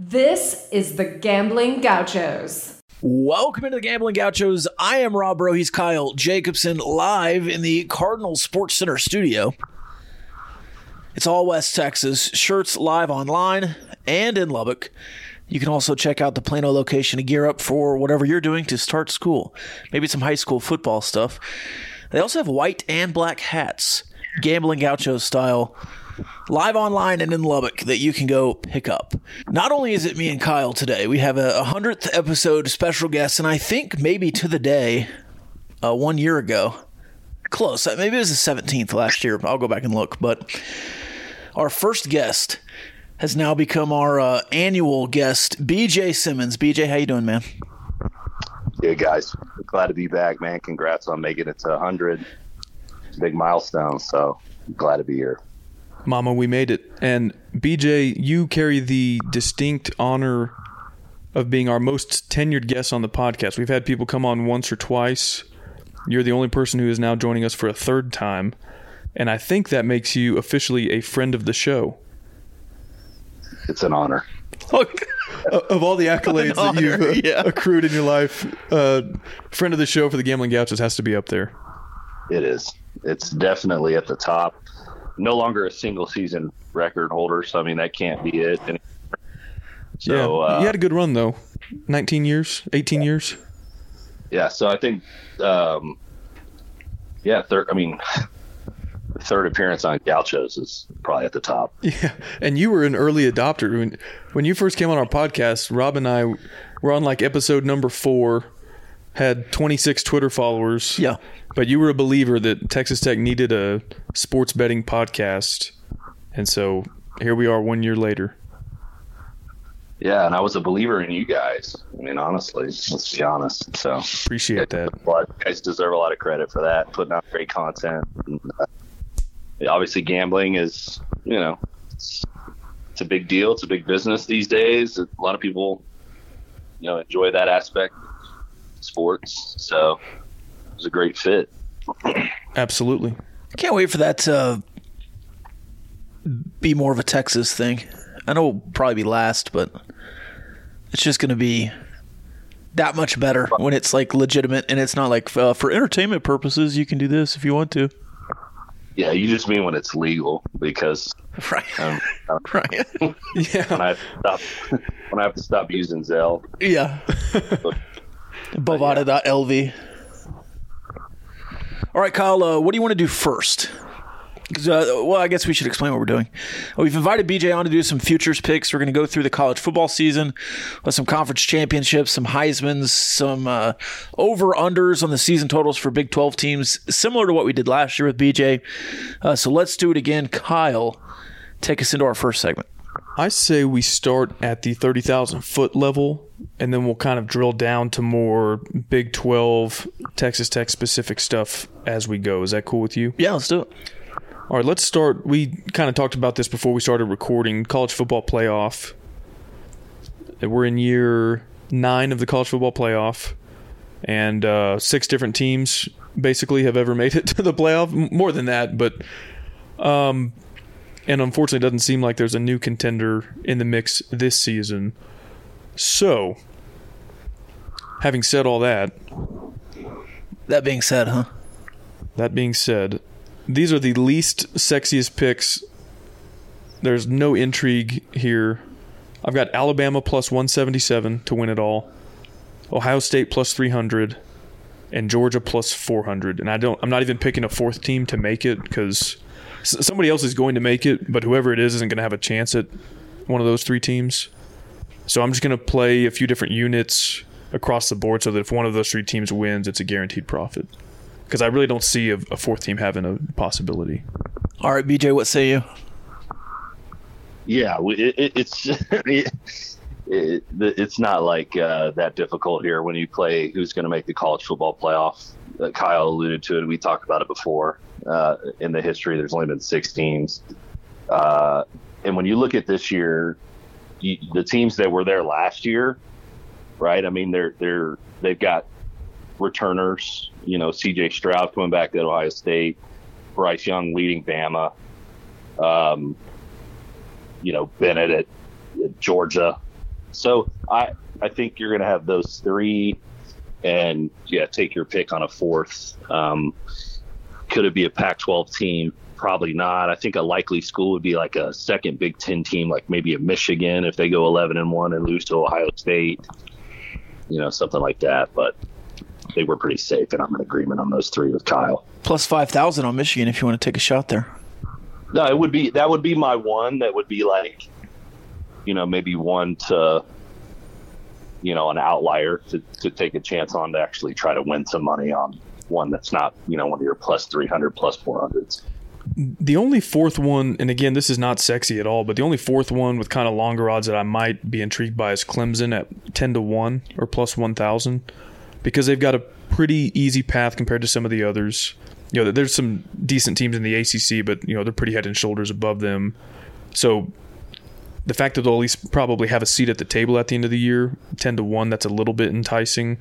This is the Gambling Gauchos. Welcome into the Gambling Gauchos. I am Rob Bro. He's Kyle Jacobson, live in the Cardinal Sports Center studio. It's all West Texas. Shirts live online and in Lubbock. You can also check out the Plano location to gear up for whatever you're doing to start school. Maybe some high school football stuff. They also have white and black hats, Gambling Gauchos style live online and in Lubbock that you can go pick up. Not only is it me and Kyle today, we have a 100th episode special guest, and I think maybe to the day, uh, one year ago, close, uh, maybe it was the 17th last year. I'll go back and look, but our first guest has now become our uh, annual guest, BJ Simmons. BJ, how you doing, man? Yeah, guys, glad to be back, man. Congrats on making it to 100. Big milestone, so glad to be here. Mama, we made it. And BJ, you carry the distinct honor of being our most tenured guest on the podcast. We've had people come on once or twice. You're the only person who is now joining us for a third time. And I think that makes you officially a friend of the show. It's an honor. Look, of all the accolades that you've uh, yeah. accrued in your life, uh, friend of the show for the Gambling Gauchos has to be up there. It is. It's definitely at the top. No longer a single season record holder, so I mean that can't be it. And so yeah, uh, you had a good run though. 19 years, 18 years. yeah, so I think, um, yeah, third. I mean, the third appearance on Gauchos is probably at the top. Yeah, and you were an early adopter when when you first came on our podcast. Rob and I were on like episode number four, had 26 Twitter followers. Yeah. but you were a believer that Texas Tech needed a sports betting podcast, and so here we are one year later. Yeah, and I was a believer in you guys. I mean, honestly, let's be honest. So Appreciate that. you guys deserve a lot of credit for that, putting out great content. And, uh, obviously, gambling is, you know, it's, it's a big deal. It's a big business these days. A lot of people, you know, enjoy that aspect of sports. So it was a great fit. Absolutely. Can't wait for that to be more of a Texas thing. I know it'll probably be last, but it's just going to be that much better when it's like legitimate and it's not like uh, for entertainment purposes. You can do this if you want to. Yeah, you just mean when it's legal because Right. um, Right. Yeah. when I have to stop when I have to stop using Zelle. yeah. Bovada.lv. All right, Kyle. Uh, what do you want to do first? Uh, well, I guess we should explain what we're doing. We've invited BJ on to do some futures picks. We're going to go through the college football season with some conference championships, some Heisman's, some uh, over unders on the season totals for Big 12 teams, similar to what we did last year with BJ. Uh, so let's do it again. Kyle, take us into our first segment. I say we start at the 30,000 foot level and then we'll kind of drill down to more Big 12, Texas Tech specific stuff as we go. Is that cool with you? Yeah, let's do it. All right, let's start. We kind of talked about this before we started recording college football playoff. We're in year nine of the college football playoff, and uh, six different teams basically have ever made it to the playoff. More than that, but um, and unfortunately, it doesn't seem like there's a new contender in the mix this season. So, having said all that, That being said, huh? That being said, these are the least sexiest picks. There's no intrigue here. I've got Alabama plus 177 to win it all, Ohio State plus 300, and Georgia plus 400. And I don't. I'm not even picking a fourth team to make it because somebody else is going to make it, but whoever it is isn't going to have a chance at one of those three teams. So I'm just going to play a few different units across the board so that if one of those three teams wins, it's a guaranteed profit because I really don't see a, a fourth team having a possibility. All right, BJ, what say you? Yeah, it, it, it's it, it, it's not like uh, that difficult here when you play who's going to make the college football playoff. Uh, Kyle alluded to it. We talked about it before. Uh, in the history, there's only been six teams, uh, and when you look at this year, you, the teams that were there last year, right? I mean, they're they're they've got returners. You know, C.J. Stroud coming back at Ohio State, Bryce Young leading Bama. Um, you know Bennett at, at Georgia. So I I think you're going to have those three, and yeah, take your pick on a fourth. Um, could it be a Pac-12 team? Probably not. I think a likely school would be like a second Big Ten team, like maybe a Michigan if they go 11 and one and lose to Ohio State. You know, something like that. But they were pretty safe, and I'm in agreement on those three with Kyle. Plus 5,000 on Michigan if you want to take a shot there. No, it would be that would be my one. That would be like, you know, maybe one to, you know, an outlier to, to take a chance on to actually try to win some money on one that's not, you know, one of your plus 300, plus 400s. The only fourth one, and again, this is not sexy at all, but the only fourth one with kind of longer odds that I might be intrigued by is Clemson at 10 to 1 or plus 1,000 because they've got a pretty easy path compared to some of the others. You know, there's some decent teams in the ACC, but, you know, they're pretty head and shoulders above them. So the fact that they'll at least probably have a seat at the table at the end of the year, 10 to 1, that's a little bit enticing.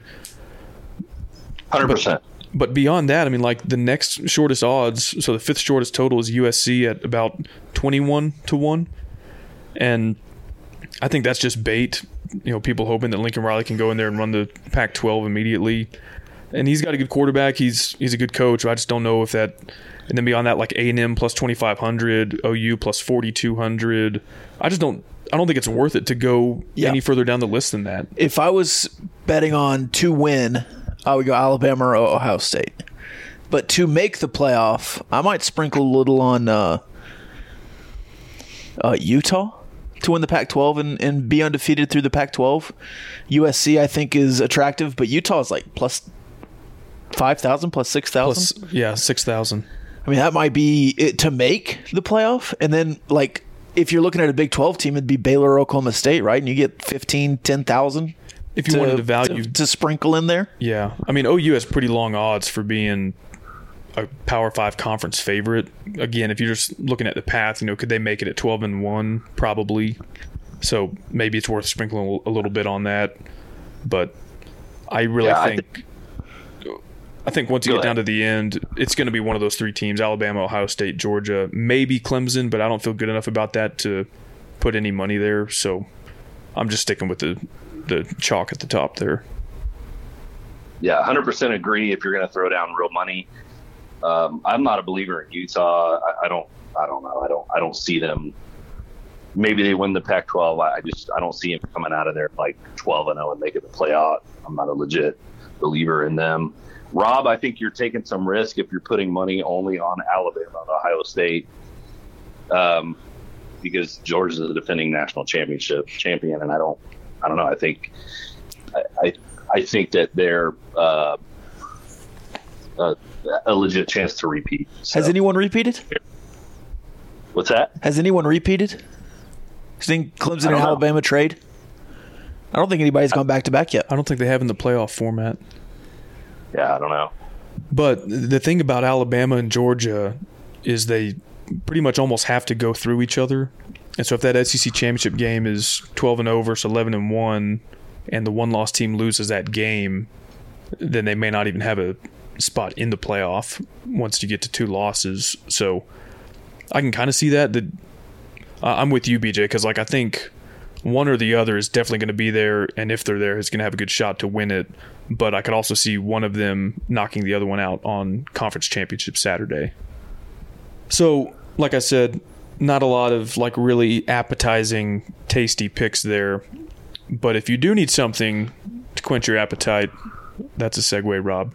100%. But, but beyond that, I mean, like the next shortest odds, so the fifth shortest total is USC at about 21 to 1. And I think that's just bait. You know, people hoping that Lincoln Riley can go in there and run the Pac 12 immediately. And he's got a good quarterback. He's he's a good coach. I just don't know if that. And then beyond that, like A and M plus twenty five hundred, OU plus forty two hundred. I just don't. I don't think it's worth it to go Yeah. any further down the list than that. If I was betting on to win, I would go Alabama or Ohio State. But to make the playoff, I might sprinkle a little on uh, uh, Utah to win the Pac-12 and, and be undefeated through the Pac-12. USC, I think, is attractive, but Utah is like plus five thousand, six thousand. Plus, yeah, six thousand. I mean, that might be it to make the playoff. And then, like, if you're looking at a Big 12 team, it'd be Baylor or Oklahoma State, right? And you get 15, 10,000 If you wanted to value, to, to sprinkle in there. yeah, I mean OU has pretty long odds for being a Power Five conference favorite. Again, if you're just looking at the path, you know, could they make it at twelve and one? Probably. So maybe it's worth sprinkling a little bit on that. But I really Yeah, I think. I think once you get down to the end, it's going to be one of those three teams: Alabama, Ohio State, Georgia, maybe Clemson. But I don't feel good enough about that to put any money there. So I'm just sticking with the the chalk at the top there. Yeah, 100% agree. If you're going to throw down real money, um, I'm not a believer in Utah. I, I don't. I don't know. I don't. I don't see them. Maybe they win the Pac-12. I I just. I don't see them coming out of there like 12 and 0 and making the playoff. I'm not a legit believer in them. Rob, I think you're taking some risk if you're putting money only on Alabama Ohio State, um, because Georgia's the defending national championship champion, and I don't. I don't know. I think. I. I, I think that they're. Uh, a, a legit chance to repeat. So, Has anyone repeated? what's that? Has anyone repeated? You think Clemson and don't know. Alabama trade? I don't think anybody's gone back to back yet. I don't think they have in the playoff format. Yeah, I don't know. But the thing about Alabama and Georgia is they pretty much almost have to go through each other. And so if that SEC championship game is 12 and 0 versus 11 and 1 and the one loss team loses that game, then they may not even have a spot in the playoff once you get to two losses. So I can kind of see that. That uh, I'm with you, BJ, because like I think one or the other is definitely going to be there, and if they're there, is going to have a good shot to win it. But I could also see one of them knocking the other one out on conference championship Saturday. So, like I said, not a lot of like really appetizing, tasty picks there. But if you do need something to quench your appetite, that's a segue, Rob.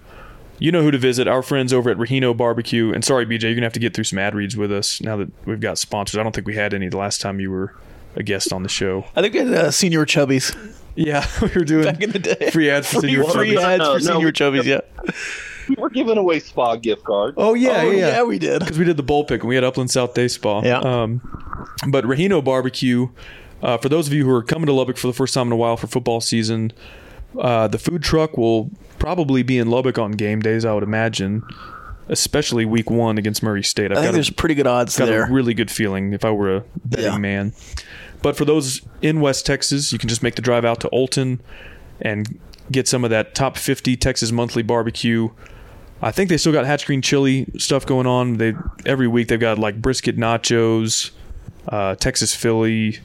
You know who to visit. Our friends over at Rahino Barbecue. And sorry, BJ, you're gonna have to get through some ad reads with us now that we've got sponsors. I don't think we had any the last time you were a guest on the show. I think we had uh, senior chubbies Yeah, we were doing back in the day. free ads for free, senior free chubbies. ads No, for no, senior we- chubbies. Yeah. We're giving away spa gift cards. Oh yeah, oh, yeah, yeah, we did. because we did the bowl pick and we had Upland South Day Spa. Yeah. Um, but Rahino Barbecue, uh, for those of you who are coming to Lubbock for the first time in a while for football season, uh, the food truck will probably be in Lubbock on game days, I would imagine, especially week one against Murray State. I've I think got, there's a, pretty good odds got there. a really good feeling if I were a betting Yeah. man. But for those in West Texas, you can just make the drive out to Olton and get some of that top 50 Texas monthly barbecue. I think they still got Hatch Green Chili stuff going on. They every week they've got like brisket nachos, uh, Texas Philly,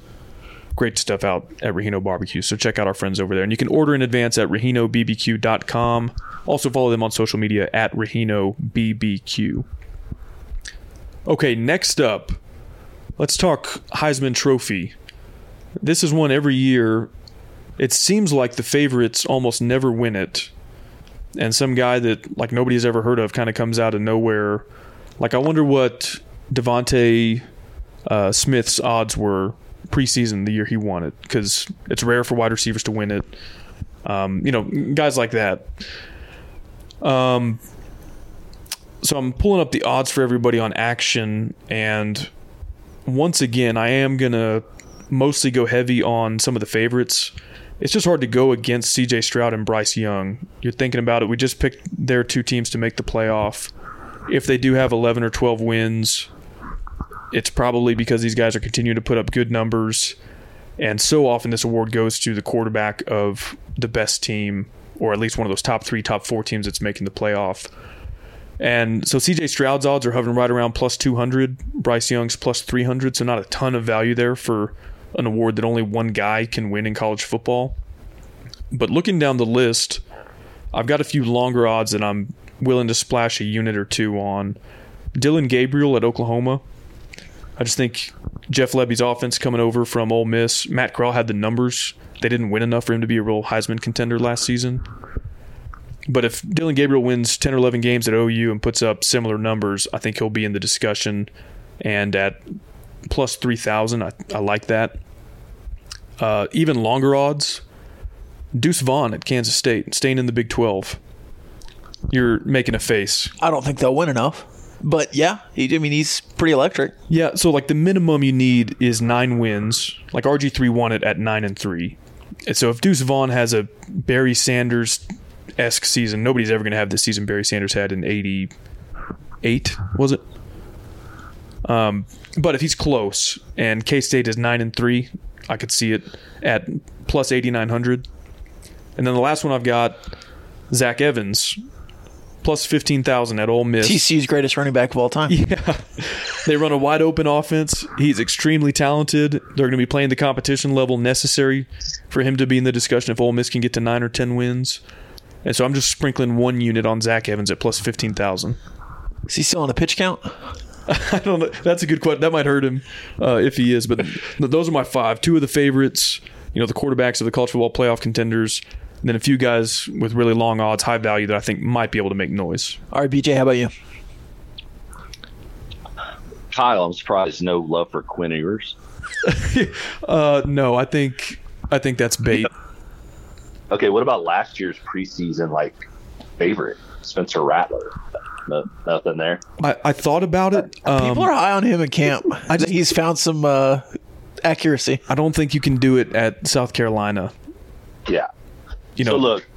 great stuff out at Rahino Barbecue. So check out our friends over there. And you can order in advance at RahinoBBQ.com. Also follow them on social media at RahinoBBQ. Okay, next up, let's talk Heisman Trophy. This is one every year. It seems like the favorites almost never win it. And some guy that like nobody's ever heard of kind of comes out of nowhere. Like I wonder what DeVonta uh, Smith's odds were preseason the year he won it because it's rare for wide receivers to win it. Um, you know, guys like that. Um, so I'm pulling up the odds for everybody on action, and once again, I am gonna mostly go heavy on some of the favorites. It's just hard to go against C.J. Stroud and Bryce Young. You're thinking about it. We just picked their two teams to make the playoff. If they do have 11 or 12 wins, it's probably because these guys are continuing to put up good numbers. And so often this award goes to the quarterback of the best team, or at least one of those top three, top four teams that's making the playoff. And so CJ Stroud's odds are hovering right around plus 200, Bryce Young's plus 300, so not a ton of value there for an award that only one guy can win in college football. But looking down the list, I've got a few longer odds that I'm willing to splash a unit or two on. Dillon Gabriel at Oklahoma. I just think Jeff Lebby's offense coming over from Ole Miss. Matt Corral had the numbers. They didn't win enough for him to be a real Heisman contender last season. But if Dillon Gabriel wins 10 or 11 games at OU and puts up similar numbers, I think he'll be in the discussion. And at plus 3,000, I, I like that. Uh, even longer odds, Deuce Vaughn at Kansas State, staying in the Big 12. You're making a face. I don't think they'll win enough. But yeah, he, I mean, he's pretty electric. Yeah, so like the minimum you need is nine wins. Like RG3 won it at nine and three. And so if Deuce Vaughn has a Barry Sanders esque season, nobody's ever going to have the season Barry Sanders had in 88, was it? Um, but if he's close and K State is nine and three, I could see it at plus 8,900. And then the last one I've got Zach Evans plus 15,000 at Ole Miss. TCU's greatest running back of all time. Yeah. They run a wide open offense. He's extremely talented. They're going to be playing the competition level necessary for him to be in the discussion if Ole Miss can get to nine or 10 wins. And so I'm just sprinkling one unit on Zach Evans at plus 15,000. Is he still on a pitch count? I don't know. That's a good question. That might hurt him uh, if he is. But those are my five. Two of the favorites, you know, the quarterbacks of the college football playoff contenders. And then a few guys with really long odds, high value that I think might be able to make noise. All right, BJ, how about you? Kyle, I'm surprised no love for Quinn Ewers. uh, no, I think I think that's bait. Okay, what about last year's preseason like favorite, Spencer Rattler? No, nothing there. I, I thought about it. Um, People are high on him in camp. I just, he's found some uh, accuracy. I don't think you can do it at South Carolina. Yeah. You know, so look,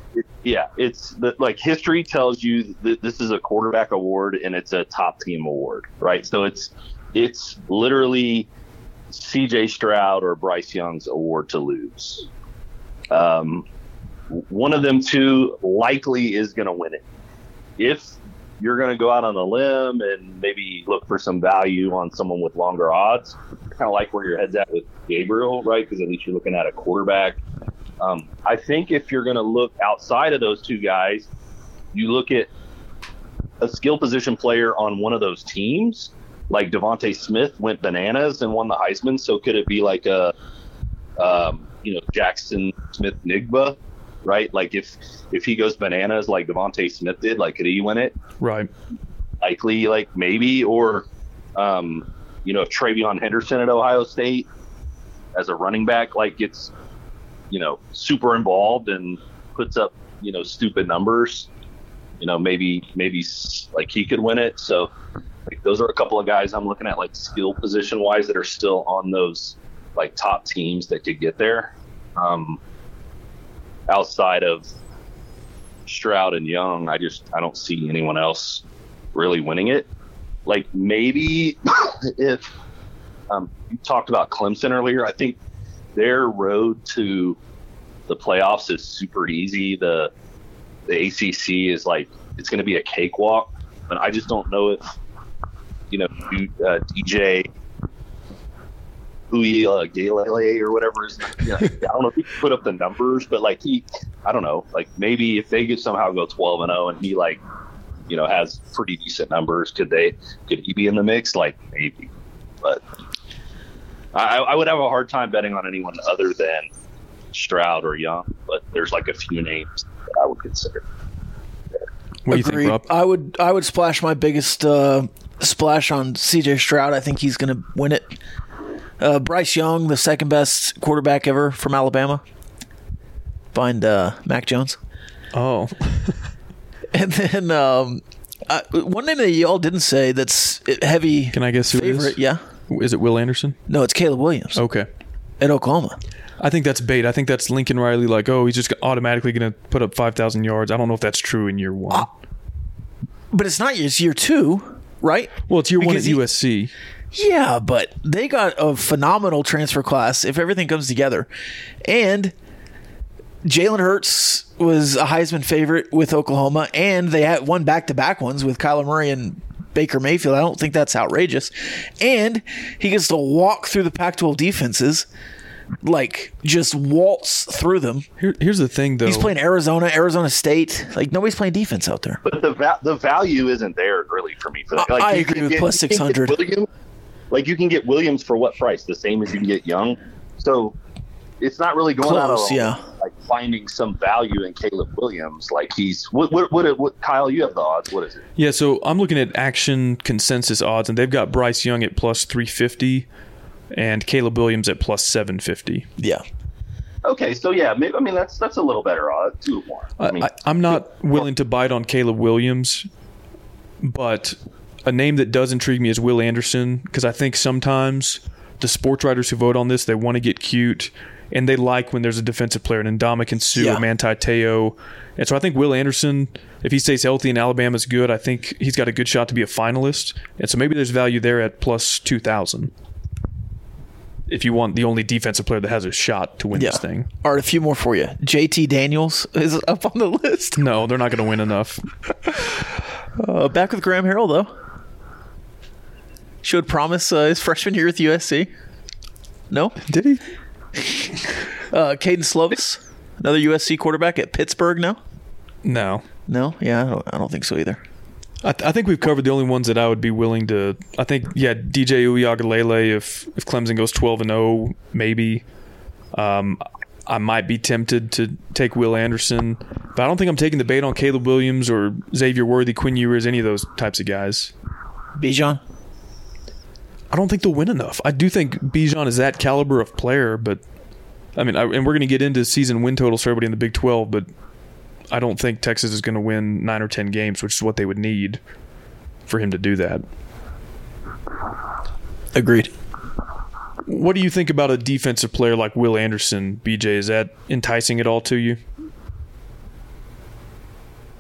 yeah, it's the, like history tells you that this is a quarterback award and it's a top team award, right? So it's it's literally C.J. Stroud or Bryce Young's award to lose. Um, one of them two likely is going to win it. If you're going to go out on a limb and maybe look for some value on someone with longer odds, kind of like where your head's at with Gabriel, right? Because at least you're looking at a quarterback um, I think if you're going to look outside of those two guys, you look at a skill position player on one of those teams, like DeVonta Smith went bananas and won the Heisman. So could it be like a, um, you know, Jackson Smith-Njigba, right? Like if if he goes bananas like DeVonta Smith did, like could he win it? Right. Likely, like maybe, or um, you know, if TreVeyon Henderson at Ohio State as a running back, like gets you know, super involved and puts up, you know, stupid numbers, you know, maybe maybe like he could win it. So like, those are a couple of guys I'm looking at like skill position wise that are still on those like top teams that could get there. Um, outside of Stroud and Young, I just I don't see anyone else really winning it. Like maybe if um, you talked about Clemson earlier, I think their road to the playoffs is super easy. The the ACC is like it's going to be a cakewalk, but I just don't know if you know uh, DJ Uiagalelei or whatever. His, you know, I don't know if he put up the numbers, but like he, I don't know, like maybe if they could somehow go 12 and 0 and he like, you know, has pretty decent numbers, could they, could he be in the mix? Like maybe, but I, I would have a hard time betting on anyone other than Stroud or Young, but there's like a few names that I would consider. What do you think, Rob? I would I would splash my biggest uh, splash on C.J. Stroud. I think he's going to win it. Uh, Bryce Young, the second best quarterback ever from Alabama, Find uh, Mac Jones. Oh, And then um, uh, one name that y'all didn't say that's heavy can I guess who favorite. is? Yeah, Is it Will Anderson? no, it's Caleb Williams Okay. at Oklahoma. I think that's bait. I think that's Lincoln Riley. Like, oh, he's just automatically going to put up five thousand yards. I don't know if that's true in year one. But it's not it's year two, right? well, it's year one at he- USC. Yeah, but they got a phenomenal transfer class if everything comes together. And Jalen Hurts was a Heisman favorite with Oklahoma, and they had won back to back ones with Kyler Murray and Baker Mayfield. I don't think that's outrageous. And he gets to walk through the Pac 12 defenses, like just waltz through them. Here, here's the thing, though. He's playing Arizona, Arizona State. Like nobody's playing defense out there. But the va- the value isn't there really for me. For that. I- Like, I agree with get- plus you can get 600. Williams- like you can get Williams for what price? The same as you can get Young. So it's not really going out Close, of yeah. like finding some value in Caleb Williams. Like he's what what what, what Kyle? You have the odds. What is it? Yeah, so I'm looking at action consensus odds, and they've got Bryce Young at plus 350 and Caleb Williams at plus 750. Yeah. Okay, so yeah, maybe I mean that's that's a little better odd, two more. I mean, I, I'm not willing to bite on Caleb Williams, but a name that does intrigue me is Will Anderson because I think sometimes the sports writers who vote on this they want to get cute and they like when there's a defensive player, an Ndamukong Suh, Yeah. a Manti Te'o, and so I think Will Anderson, if he stays healthy and Alabama's good, I think he's got a good shot to be a finalist, and so maybe there's value there at plus two thousand. If you want the only defensive player that has a shot to win Yeah. this thing, All right, a few more for you. JT Daniels is up on the list. no, they're not going to win enough. Uh, back with Graham Harrell, though. Showed promise uh, his freshman year with USC. No? Did he? Uh, Kedon Slovis, another USC quarterback at Pittsburgh now? No. No? Yeah, I don't, I don't think so either. I, th- I think we've covered the only ones that I would be willing to. I think yeah, DJ Uiagalelei. If if Clemson goes twelve and zero, maybe. Um, I might be tempted to take Will Anderson, but I don't think I'm taking the bait on Caleb Williams or Xavier Worthy, Quinn Ewers, any of those types of guys. Bijan? I don't think they'll win enough. I do think Bijan is that caliber of player, but I mean, I, and we're going to get into season win totals for everybody in the Big Twelve, but I don't think Texas is going to win nine or ten games, which is what they would need for him to do that. Agreed. What do you think about a defensive player like Will Anderson, BJ? Is that enticing at all to you?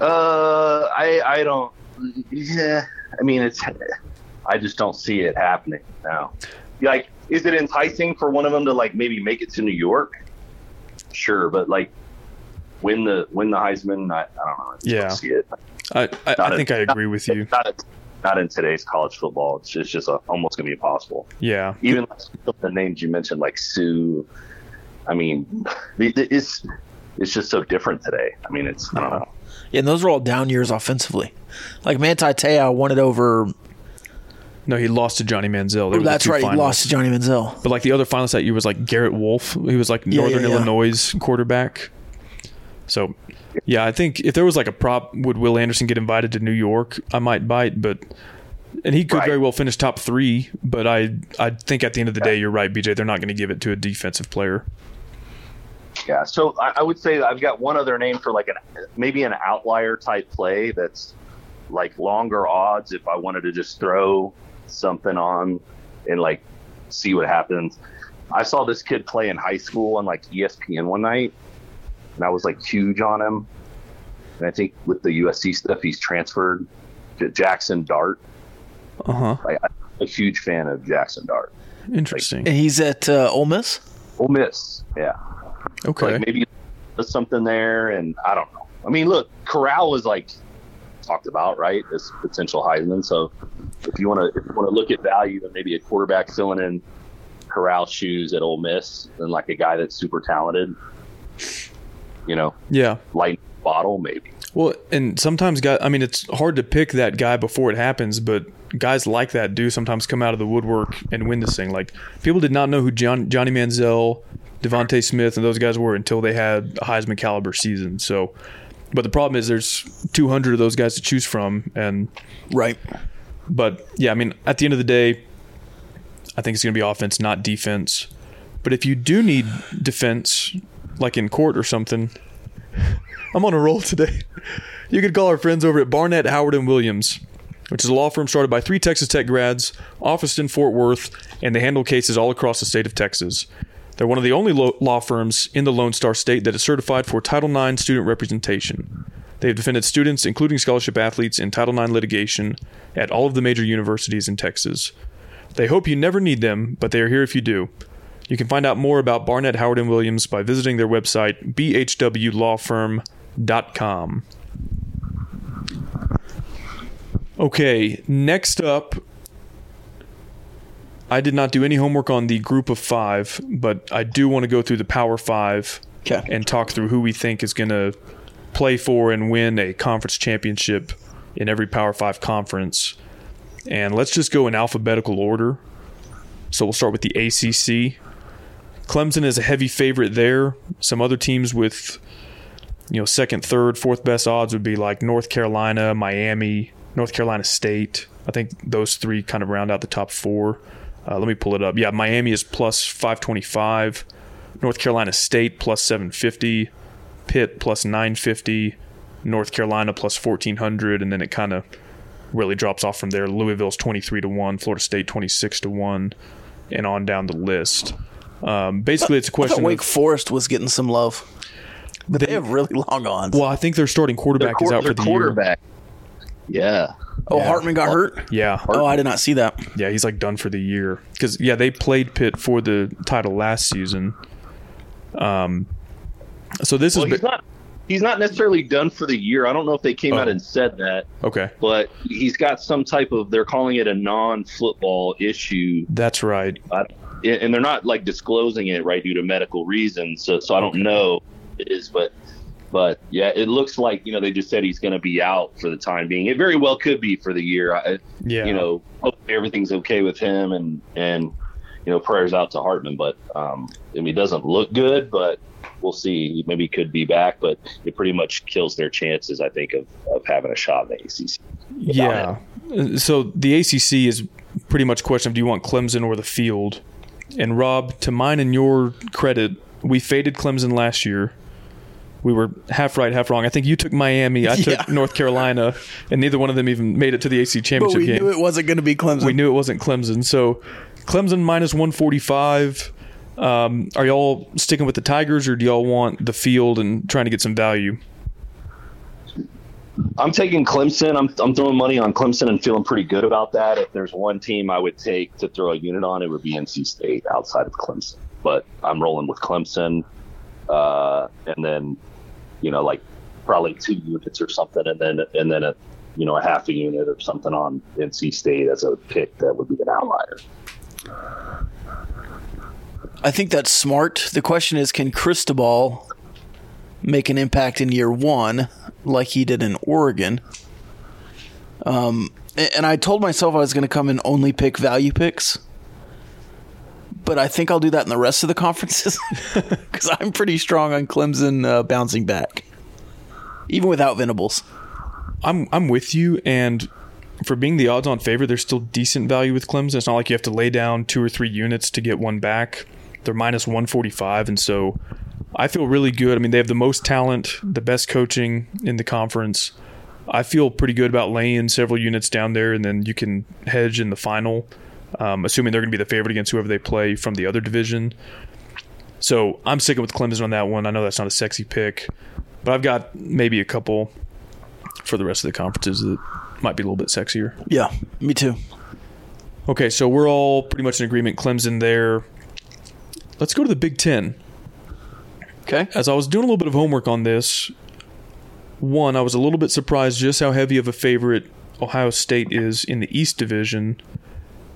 Uh, I I don't. Yeah, I mean it's. I just don't see it happening now. Like, is it enticing for one of them to like maybe make it to New York? Sure, but like win the win the Heisman. I, I don't know. I just Yeah. don't see it. I, I, Not I a- think I agree with you. Not not in today's college football. It's just, it's just a, almost gonna be impossible. Yeah. Even the names you mentioned, like Suh. I mean, it's it's just so different today. I mean, it's I don't uh-huh. know. Yeah, and those are all down years offensively. Like Manti Te'o won it over. No, he lost to Johnny Manziel. They oh, were the That's two right. He finalists. lost to Johnny Manziel. But like the other finalist that year was like Garrett Wolf. He was like Yeah, Northern yeah, yeah. Illinois quarterback. So, yeah, I think if there was like a prop, would Will Anderson get invited to New York? I might bite, but and he could Right. very well finish top three. But I, I think at the end of the day, you're right, BJ. They're not going to give it to a defensive player. Yeah, so I, I would say I've got one other name for like an maybe an outlier type play that's like longer odds if I wanted to just throw something on and like see what happens. I saw this kid play in high school on like ESPN one night, and I was like huge on him. And I think with the USC stuff, he's transferred to Jackson Dart. Uh huh. Like, I'm a huge fan of Jackson Dart. Interesting. And he's at uh, Ole Miss. Ole Miss, yeah. Okay. Like maybe there's something there, and I don't know. I mean, look, Corral was like talked about, right, as potential Heisman. So if you want to, if you want to look at value, then maybe a quarterback filling in Corral shoes at Ole Miss and like a guy that's super talented. You know, Yeah. light bottle maybe. Well, and sometimes guy I mean it's hard to pick that guy before it happens, but guys like that do sometimes come out of the woodwork and win this thing. Like people did not know who John, Johnny Manziel, DeVonta Smith and those guys were until they had a Heisman caliber season. So but the problem is there's 200 of those guys to choose from and Right. But yeah, I mean, at the end of the day, I think it's going to be offense, not defense. But if you do need defense, like in court or something, I'm on a roll today. You could call our friends over at Barnett, Howard, and Williams, which is a law firm started by three Texas Tech grads, officed in Fort Worth, and they handle cases all across the state of Texas. They're one of the only law firms in the Lone Star State that is certified for Title IX student representation. They have defended students, including scholarship athletes, in Title IX litigation at all of the major universities in Texas. They hope you never need them, but they are here if you do. You can find out more about Barnett, Howard, and Williams by visiting their website, bhwlawfirm.com. Okay, next up, I did not do any homework on the group of five, but I do want to go through the Power Five Okay. and talk through who we think is going to play for and win a conference championship in every Power Five conference. And let's just go in alphabetical order. So we'll start with the ACC. Clemson is a heavy favorite there. Some other teams with, you know, second, third, fourth best odds would be like North Carolina, Miami, North Carolina State. I think those three kind of round out the top four. Uh, let me pull it up. Yeah, Miami is plus 525. North Carolina State plus 750. Pitt plus 950. North Carolina plus 1400. And then it kind of really drops off from there. Louisville's 23 to 1. Florida State 26 to 1. And on down the list. Um, basically, it's a thought question Wake of. Forest was getting some love. But they, have really long ons. Well, I think their starting Their, quarterback is out their for the year. Yeah. Oh, Hartman got hurt? Yeah. Oh, I did not see that. Yeah, he's like done for the year because yeah, they played Pitt for the title last season. Um, so this Well, is he's not. He's not necessarily done for the year. I don't know if they came Oh. out and said that, okay. but he's got some type of. They're calling it a non-football issue, That's right. I, and they're not like disclosing it right due to medical reasons. So, so I don't know what it is, but but yeah, it looks like you know they just said he's going to be out for the time being. It very well could be for the year. I, Yeah. You know, hopefully everything's okay with him, and and you know prayers out to Hartman. But um, I mean, he doesn't look good, but we'll see. Maybe he could be back, but it pretty much kills their chances, I think, of, of having a shot in the ACC. Yeah. Uh, So the ACC is pretty much question of do you want Clemson or the field? And Rob, to mine and your credit, we faded Clemson last year. We were half right, half wrong. I think you took Miami. I took Yeah. North Carolina, and neither one of them even made it to the AC But championship we game. knew it wasn't going to be Clemson. we knew it wasn't Clemson. So Clemson minus 145. Um, are y'all sticking with the Tigers or do y'all want the field and trying to get some value? I'm taking Clemson. I'm, I'm throwing money on Clemson and feeling pretty good about that. If there's one team I would take to throw a unit on, it would be NC State outside of Clemson. But I'm rolling with Clemson, uh, and then you know like probably two units or something, and then and then a you know a half a unit or something on NC State as a pick that would be an outlier. I think that's smart. The question is, can Cristobal make an impact in year one like he did in Oregon? Um, and I told myself I was going to come and only pick value picks, but I think I'll do that in the rest of the conferences because I'm pretty strong on Clemson uh, bouncing back, even without Venables. I'm I'm with you, and for being the odds-on favorite, there's still decent value with Clemson. It's not like you have to lay down two or three units to get one back. They're minus 145, and so I feel really good. I mean, they have the most talent, the best coaching in the conference. I feel pretty good about laying several units down there, and then you can hedge in the final, um, assuming they're going to be the favorite against whoever they play from the other division. So I'm sticking with Clemson on that one. I know that's not a sexy pick, but I've got maybe a couple for the rest of the conferences that might be a little bit sexier. Yeah, me too. Okay, so we're all pretty much in agreement. Clemson there. Let's go to the Big Ten. Okay. As I was doing a little bit of homework on this, one, I was a little bit surprised just how heavy of a favorite Ohio State is in the East Division.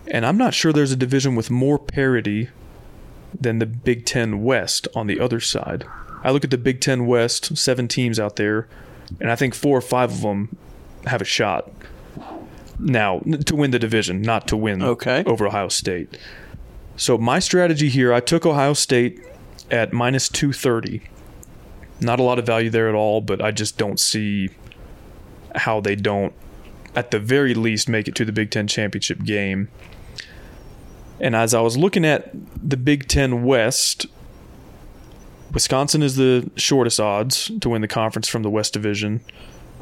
And I'm not sure there's a division with more parity than the Big Ten West on the other side. I look at the Big Ten West, seven teams out there, and I think four or five of them have a shot. Now, to win the division, not to win Okay. over Ohio State. So my strategy here, I took Ohio State at minus 230. Not a lot of value there at all, but I just don't see how they don't, at the very least, make it to the Big Ten championship game. And as I was looking at the Big Ten West, Wisconsin is the shortest odds to win the conference from the West Division.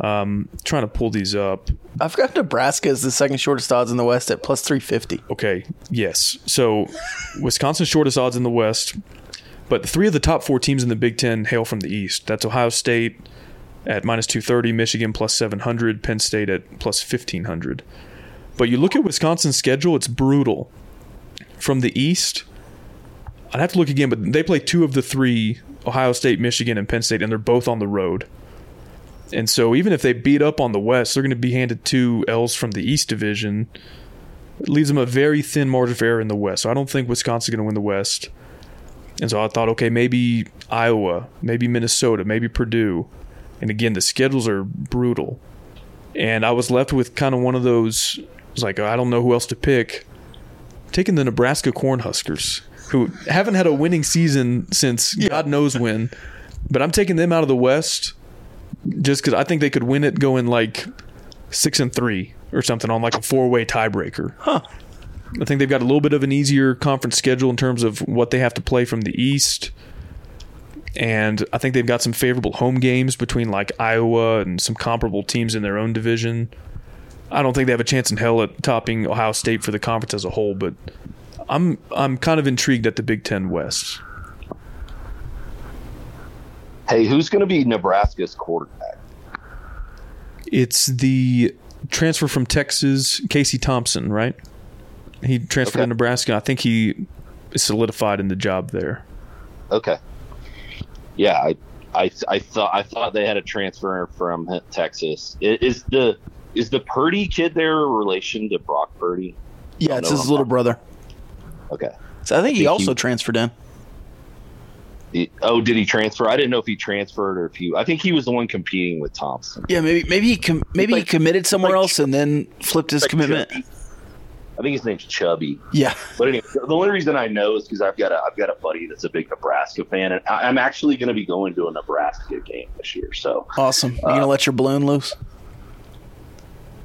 Um, trying to pull these up. I've got Nebraska as the second shortest odds in the West at plus 350. Okay, yes. So Wisconsin's shortest odds in the West, but three of the top four teams in the Big Ten hail from the East. That's Ohio State at minus 230, Michigan plus 700, Penn State at plus 1500. But you look at Wisconsin's schedule, it's brutal. From the East, I'd have to look again, but they play two of the three Ohio State, Michigan, and Penn State, and they're both on the road. And so even if they beat up on the West, they're going to be handed two L's from the East Division. It leaves them a very thin margin for error in the West. So I don't think Wisconsin's going to win the West. And so I thought, okay, maybe Iowa, maybe Minnesota, maybe Purdue. And again, the schedules are brutal. And I was left with kind of one of those, I was like, I don't know who else to pick. Taking the Nebraska Cornhuskers, who haven't had a winning season since God knows when. But I'm taking them out of the West just because I think they could win it going like six and three or something on like a four way tiebreaker. Huh. I think they've got a little bit of an easier conference schedule in terms of what they have to play from the East. And I think they've got some favorable home games between like Iowa and some comparable teams in their own division. I don't think they have a chance in hell at topping Ohio State for the conference as a whole, but I'm I'm kind of intrigued at the Big Ten West. Hey, who's going to be Nebraska's quarterback? It's the transfer from Texas, Casey Thompson, right? He transferred Okay. to Nebraska. I think he is solidified in the job there. Okay. Yeah, I, I, I thought I thought they had a transfer from Texas. Is the is the Purdy kid there a relation to Brock Purdy? Yeah, it's his little not. brother. Okay. So I think he Think also transferred in. He- oh, did he transfer? I didn't know if he transferred or if he. I think he was the one competing with Thompson. Yeah, maybe maybe he com- maybe he committed somewhere like- else and then flipped his Like commitment. Chubba. I think his name's Chubba. Yeah, But anyway, the only reason I know is because I've got a I've got a buddy that's a big Nebraska fan, and I- I'm actually going to be going to a Nebraska game this year. So awesome. You uh, gonna let your balloon loose?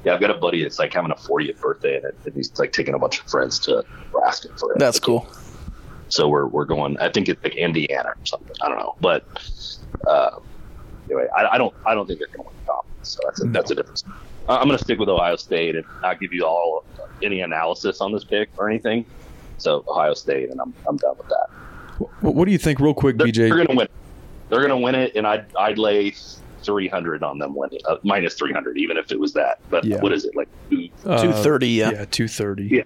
Yeah, I've got a buddy that's like having a 40th birthday, and, and he's like taking a bunch of friends to Nebraska for it. That's cool. So we're we're going. I think it's like Indiana or something. I don't know, but uh, anyway, I, I don't I don't think they're going to win the conference. So that's a, No. that's a difference. I'm going to stick with Ohio State and not give you all any analysis on this pick or anything. So Ohio State, and I'm I'm done with that. What, what do you think, real quick, They're, BJ? they're going to win. They're going to win it, and I'd I'd lay 300 on them winning, uh, minus 300, even if it was that. But Yeah. what is it like? Two, Uh, Two thirty. Yeah. Yeah, two thirty. Yeah.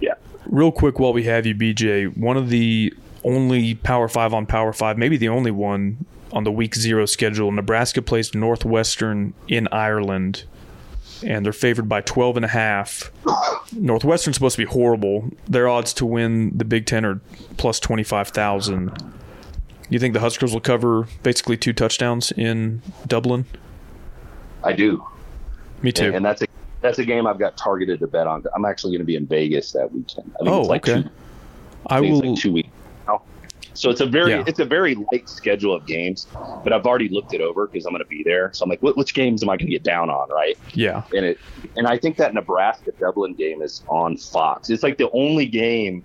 Yeah. Real quick, while we have you, BJ, one of the only Power Five on Power Five, maybe the only one on the Week Zero schedule. Nebraska plays Northwestern in Ireland, and they're favored by twelve and a half. Northwestern's supposed to be horrible. Their odds to win the Big Ten are plus twenty five thousand. You think the Huskers will cover basically two touchdowns in Dublin? I do. Me too. And, and that's a that's a game I've got targeted to bet on. I'm actually going to be in Vegas that weekend. I think Oh, it's like okay. two, I I will. like two weeks. now. So it's a very Yeah. it's a very light schedule of games, but I've already looked it over because I'm going to be there. So I'm like, what, which games am I going to get down on, right? Yeah. And it and I think that Nebraska Dublin game is on Fox. It's like the only game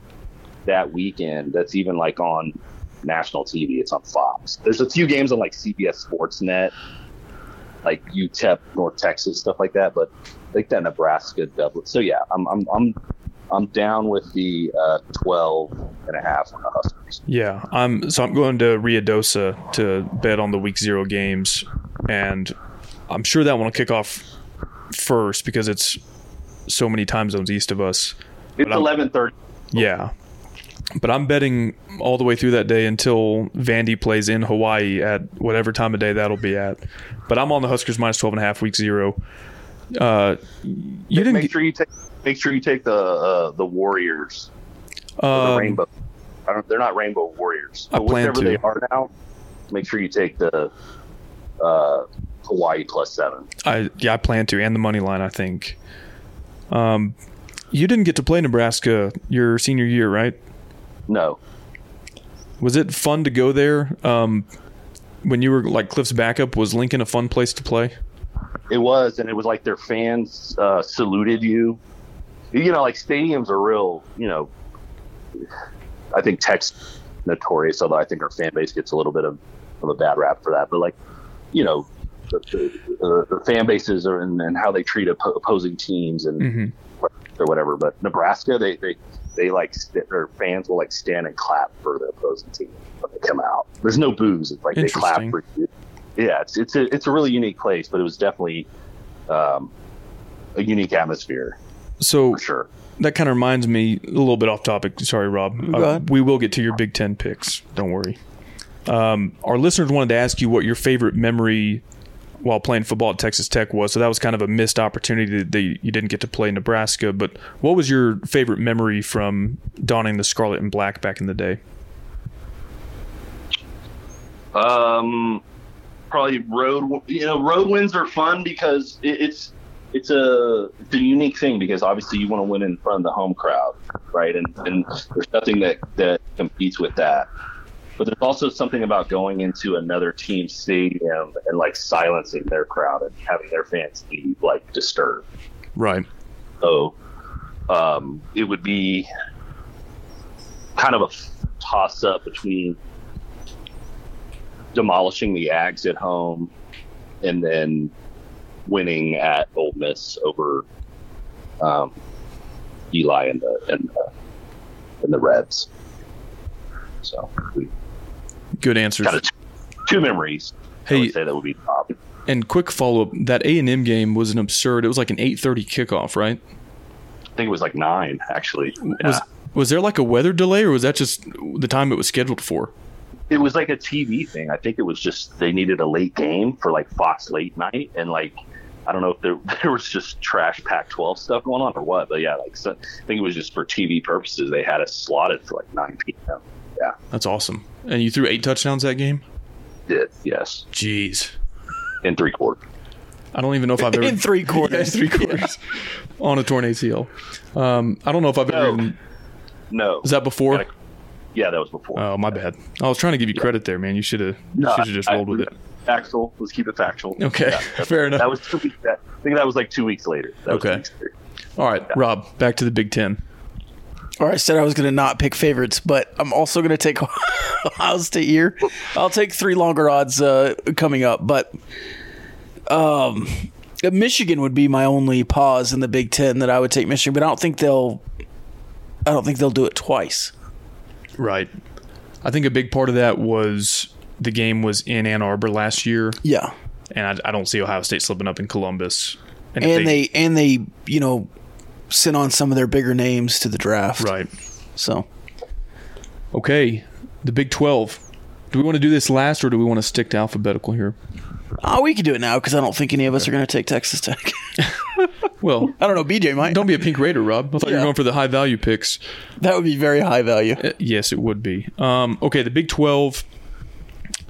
that weekend that's even like on national TV. It's on Fox. There's a few games on like CBS Sportsnet, like UTEP, North Texas, stuff like that. But like that Nebraska Dublin. So yeah, I'm I'm I'm I'm down with the uh, 12 and a half on the Huskers. Yeah, I'm so I'm going to Ruidoso to bet on the week zero games, and I'm sure that one will kick off first because it's so many time zones east of us. It's 11:30. Yeah, but I'm betting all the way through that day until Vandy plays in Hawaii at whatever time of day that'll be at. But I'm on the Huskers minus 12 and a half week zero. Uh, you didn't Make sure you take make sure you take the uh, the Warriors, or um, the Rainbow. I don't, they're not Rainbow Warriors. I plan to. they are now, make sure you take the uh, Hawaii plus seven. I yeah, I plan to, and the money line. I think. Um, you didn't get to play Nebraska your senior year, right? No, Was it fun to go there? Um, when you were like Cliff's backup, was Lincoln a fun place to play? it was, and it was like their fans uh, saluted you. You know, like stadiums are real. You know, I think Tech's notorious, although I think our fan base gets a little bit of, of a bad rap for that. But like, you know, the, the, the fan bases are and, and how they treat oppo- opposing teams and Mhm. or whatever. But Nebraska, they they they like st- their fans will like stand and clap for the opposing team when they come out. There's no boos. It's like they clap for you. Yeah, it's it's a it's a really unique place, but it was definitely um, a unique atmosphere So for sure. that kind of reminds me a little bit off topic. Sorry, Rob. Uh, we will get to your Big Ten picks. Don't worry. Um, our listeners wanted to ask you what your favorite memory while playing football at Texas Tech was. So that was kind of a missed opportunity that you didn't get to play Nebraska. But what was your favorite memory from donning the scarlet and black back in the day? Um, probably road. You know, road wins are fun because it, it's it's a a unique thing because obviously you want to win in front of the home crowd, right? And and there's nothing that that competes with that. But there's also something about going into another team's stadium and like silencing their crowd and having their fans be like disturbed. Right. So um, it would be kind of a toss up between demolishing the Ags at home and then winning at Ole Miss over um, Eli and the and the, and the Rebs. So we Good answers. got a t- two memories. I Hey, would say that would be top. and quick follow up. That A and M game was an absurd. It was like an eight thirty kickoff, right? I think it was like nine actually. Was Yeah. was there like a weather delay, or was that just the time it was scheduled for? it was like a TV thing. I think it was just they needed a late game for like Fox late night, and like I don't know if there there was just trash Pac-12 stuff going on or what, but yeah, like so, I think it was just for TV purposes. They had us slotted for like 9 p.m. Yeah, That's awesome. And you threw eight touchdowns that game. did yes Jeez. in three quarters. I don't even know if I've ever In three Yeah, quarters. three quarters on a torn ACL. Um, I don't know if I've ever. No. Even, No, was that before? Gotta- yeah, that was before. Oh, my bad. I was trying to give you credit there, man. You should have. No, should have just I- rolled with it. Factual. Let's keep it factual. Okay, Yeah, that, fair enough. that was two weeks. That, I think that was like two weeks later. That Okay. weeks later. All right, Rob. Back to the Big Ten. Right, I said I was going to not pick favorites, but I'm also going to take Ohio State here. I'll take three longer odds uh, coming up, but um, Michigan would be my only pause in the Big Ten that I would take Michigan, but I don't think they'll. I don't think they'll do it twice. Right. I think a big part of that was the game was in Ann Arbor last year, Yeah, and I, I don't see Ohio State slipping up in Columbus. if and they and they you know sent on some of their bigger names to the draft. right. So Okay, the Big Twelve. Do we want to do this last, or do we want to stick to alphabetical here? oh, we can do it now because I don't think any of us are going to take Texas Tech. Well, I don't know. BJ might. don't be a pink raider, Rob. I thought you Yeah. were going for the high value picks. That would be very high value. Uh, Yes, it would be. Um, okay, the Big 12,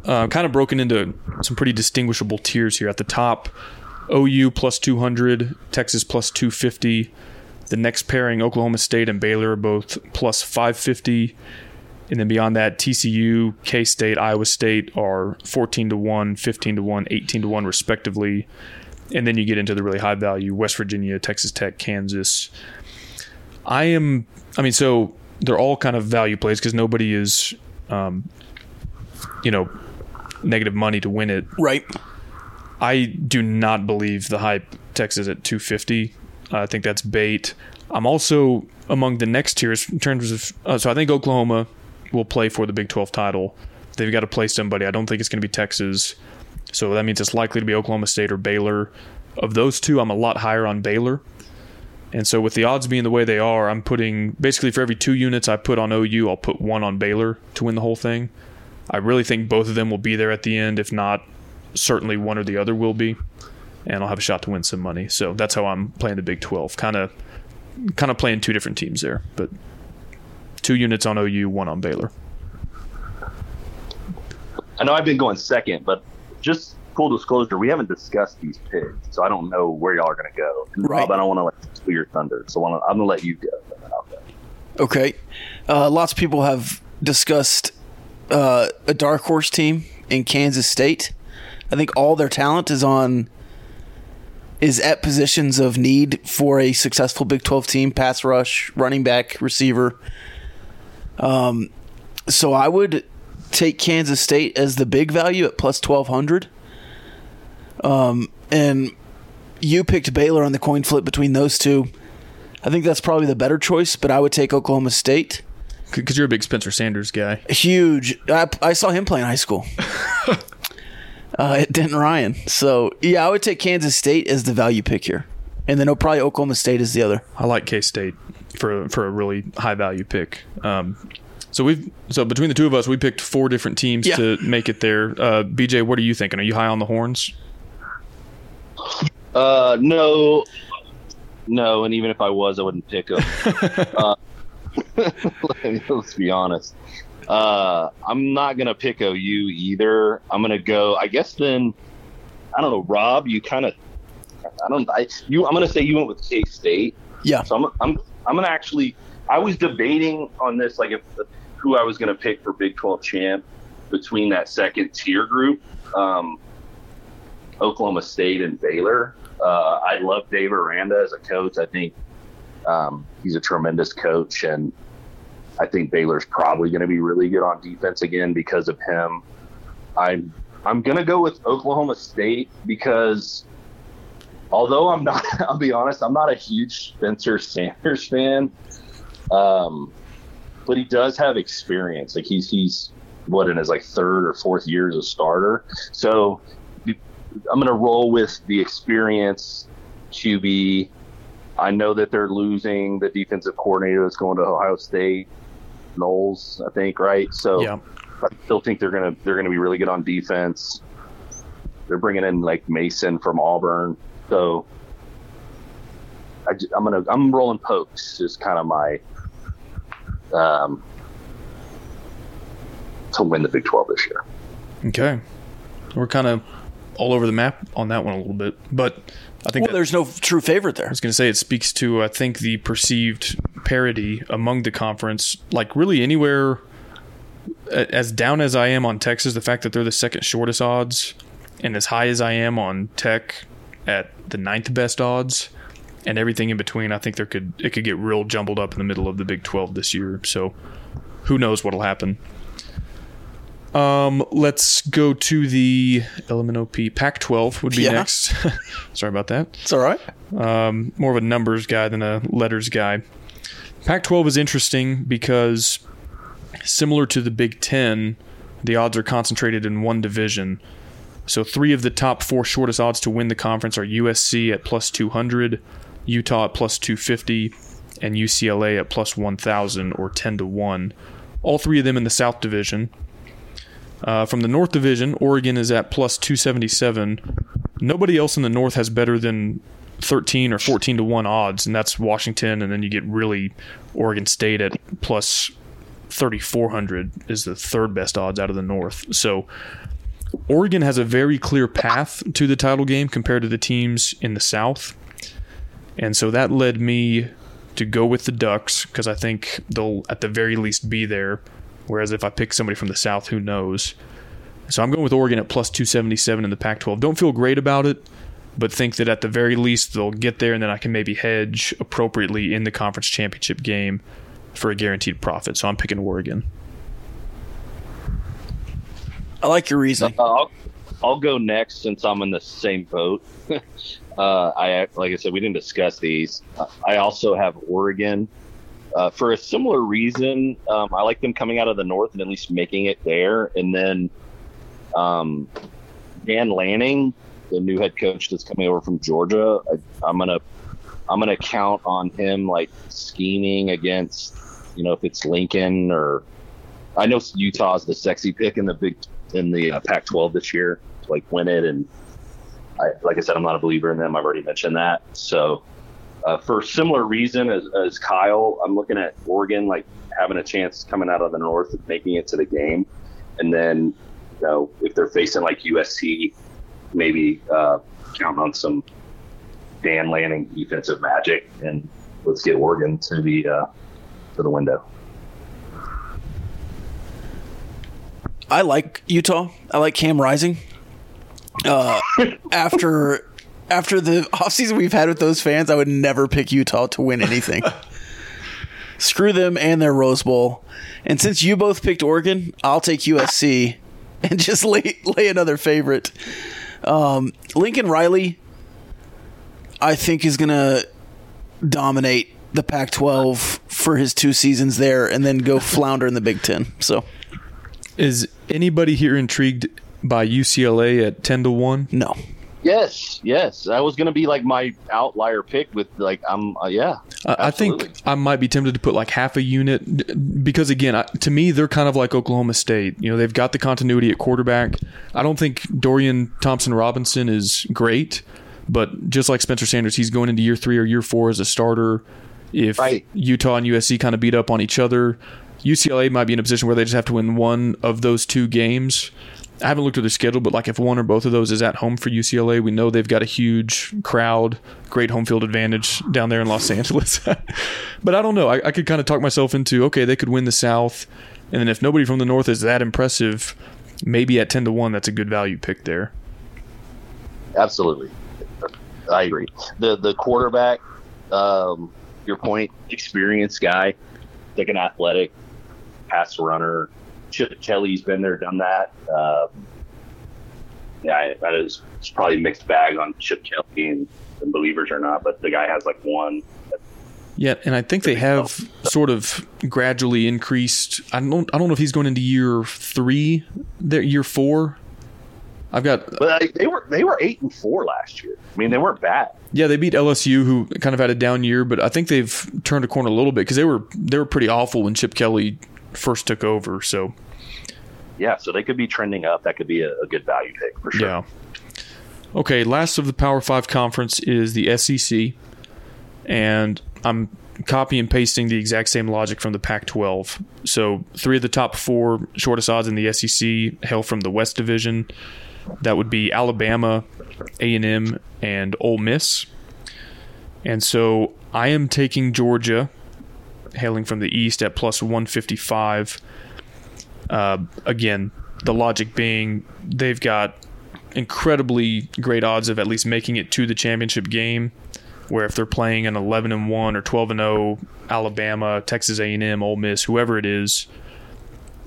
uh, kind of broken into some pretty distinguishable tiers here. At the top, OU plus 200, Texas plus 250. The next pairing, Oklahoma State and Baylor, are both plus 550. And then beyond that, TCU, K State, Iowa State are 14 to 1, 15 to 1, 18 to 1, respectively. And then you get into the really high value West Virginia, Texas Tech, Kansas. I am, I mean, so they're all kind of value plays because nobody is, um, you know, negative money to win it. Right. I do not believe the hype Texas at 250. I think that's bait. I'm also among the next tiers in terms of, uh, so I think Oklahoma will play for the Big 12 title. They've got to play somebody. I don't think it's going to be Texas. So that means it's likely to be Oklahoma State or Baylor. Of those two, I'm a lot higher on Baylor. And so with the odds being the way they are, I'm putting basically for every two units I put on OU, I'll put one on Baylor to win the whole thing. I really think both of them will be there at the end. If not, certainly one or the other will be. And I'll have a shot to win some money. So that's how I'm playing the Big 12. Kind of kind of playing two different teams there, but two units on OU, one on Baylor. I know I've been going second, but just full disclosure, we haven't discussed these picks, so I don't know where y'all are going to go. And Right. Rob, I don't want to like steal your thunder, so I'm going to let you go. Okay. Uh, lots of people have discussed uh, a dark horse team in Kansas State. I think all their talent is on is at positions of need for a successful Big 12 team, pass rush, running back, receiver. Um so I would take Kansas State as the big value at plus 1200. Um and you picked Baylor on the coin flip between those two. I think that's probably the better choice, but I would take Oklahoma State. Because you're a big Spencer Sanders guy. Huge. I, I saw him play in high school uh, at Denton Ryan. So, yeah, I would take Kansas State as the value pick here. And then oh, probably Oklahoma State is the other. I like K State for for a really high value pick. Um, so we've so between the two of us, we picked four different teams Yeah. to make it there. Uh, BJ, what are you thinking? Are you high on the horns? Uh, no, no, and even if I was, I wouldn't pick them. uh, let's be honest. Uh, I'm not gonna pick OU either. I'm gonna go. I guess then. I don't know, Rob. You kind of. I don't. I you. I'm gonna say you went with K State. Yeah. So I'm. I'm. I'm gonna actually. I was debating on this, like if who I was gonna pick for Big 12 champ between that second tier group. Um, Oklahoma State and Baylor. Uh, I love Dave Aranda as a coach. I think um, he's a tremendous coach, and I think Baylor's probably going to be really good on defense again because of him. I'm I'm going to go with Oklahoma State because although I'm not, I'll be honest, I'm not a huge Spencer Sanders fan, um, but he does have experience. Like he's he's what in his like third or fourth year as a starter, so I'm going to roll with the experience QB. I know that they're losing the defensive coordinator that's going to Ohio State, Knowles, I think, right? So Yeah. I still think they're going to they're going to be really good on defense. They're bringing in like Mason from Auburn, so I, am gonna I'm rolling pokes is kind of my um to win the Big 12 this year. Okay, we're kind of all over the map on that one a little bit, but I think Well, that- there's no true favorite there. I was going to say it speaks to I think the perceived parity among the conference. Like really anywhere, as down as I am on Texas, the fact that they're the second shortest odds, and as high as I am on Tech at the ninth best odds, and everything in between, I think there could it could get real jumbled up in the middle of the Big Twelve this year. So who knows what'll happen. Um, let's go to the LMNOP Pac-12 would be Yeah. next. Sorry about that It's all right. um, more of a numbers guy than a letters guy. Pac 12 is interesting because, similar to the Big Ten, the odds are concentrated in one division. So, three of the top four shortest odds to win the conference are USC at plus 200, Utah at plus 250, and UCLA at plus 1,000 or 10 to 1. All three of them in the South Division. Uh, from the North Division, Oregon is at plus 277. Nobody else in the North has better than 13 or 14 to 1 odds, and that's Washington. And then you get really Oregon State at plus 3,400 is the third best odds out of the North. So Oregon has a very clear path to the title game compared to the teams in the South. And so that led me to go with the Ducks because I think they'll at the very least be there. Whereas if I pick somebody from the South, who knows? So I'm going with Oregon at plus 277 in the Pac 12. Don't feel great about it, but think that at the very least they'll get there and then I can maybe hedge appropriately in the conference championship game for a guaranteed profit. So I'm picking Oregon. I like your reasoning. Uh, I'll, I'll go next since I'm in the same boat. uh, I like I said, we didn't discuss these. Uh, I also have Oregon uh, for a similar reason. Um, I like them coming out of the north and at least making it there, and then um, Dan Lanning, the new head coach that's coming over from Georgia. I, I'm gonna I'm gonna count on him like scheming against you know if it's Lincoln or I know Utah's the sexy pick in the big in the uh, Pac-12 this year to like win it, and I, like I said, I'm not a believer in them. I've already mentioned that. So uh, for similar reason as, as Kyle, I'm looking at Oregon like having a chance coming out of the North of making it to the game, and then you know if they're facing like USC, maybe uh, counting on some Dan Lanning defensive magic, and let's get Oregon to the uh, to the window. I like Utah. I like Cam Rising. Uh, after after the offseason we've had with those fans, I would never pick Utah to win anything. Screw them and their Rose Bowl. And since you both picked Oregon, I'll take USC and just lay lay another favorite. Um, Lincoln Riley, I think, is gonna dominate the Pac-12 for his two seasons there, and then go flounder in the Big Ten. So Is anybody here intrigued by UCLA at ten to one? no. Yes, yes, that was going to be like my outlier pick with like I'm uh, yeah. I I think. I might be tempted to put like half a unit because again, I, to me, they're kind of like Oklahoma State. You know, they've got the continuity at quarterback. I don't think Dorian Thompson Robinson is great, but just like Spencer Sanders, he's going into year three or year four as a starter. If Right. Utah and USC kind of beat up on each other, UCLA might be in a position where they just have to win one of those two games. I haven't looked at their schedule, but like if one or both of those is at home for UCLA, we know they've got a huge crowd, great home field advantage down there in Los Angeles. but I don't know. I, I could kind of talk myself into okay, they could win the South, and then if nobody from the North is that impressive, maybe at ten to one, that's a good value pick there. Absolutely, I agree. The the quarterback, um, your point, experienced guy, like an athletic pass runner. Chip Kelly's been there, done that. Uh, yeah, that is it's probably a mixed bag on Chip Kelly and, and believers or not, but the guy has like one. Yeah, and I think they have sort of gradually increased. I don't. I don't know if he's going into year three, there year four. I've got But I, they were they were eight and four last year. I mean, they weren't bad. Yeah, they beat LSU, who kind of had a down year, but I think they've turned a corner a little bit because they were they were pretty awful when Chip Kelly first took over. So Yeah, so they could be trending up. That could be a, a good value pick for sure. yeah. Okay, last of the Power Five conference is the SEC, and I'm copy and pasting the exact same logic from the Pac-12. So three of the top four shortest odds in the SEC hail from the West Division. That would be Alabama, A&M, and Ole Miss. And so I am taking Georgia, hailing from the East at plus 155. Uh, again, the logic being they've got incredibly great odds of at least making it to the championship game. Where if they're playing an 11 and 1 or 12 and 0 Alabama, Texas A&M, Ole Miss, whoever it is,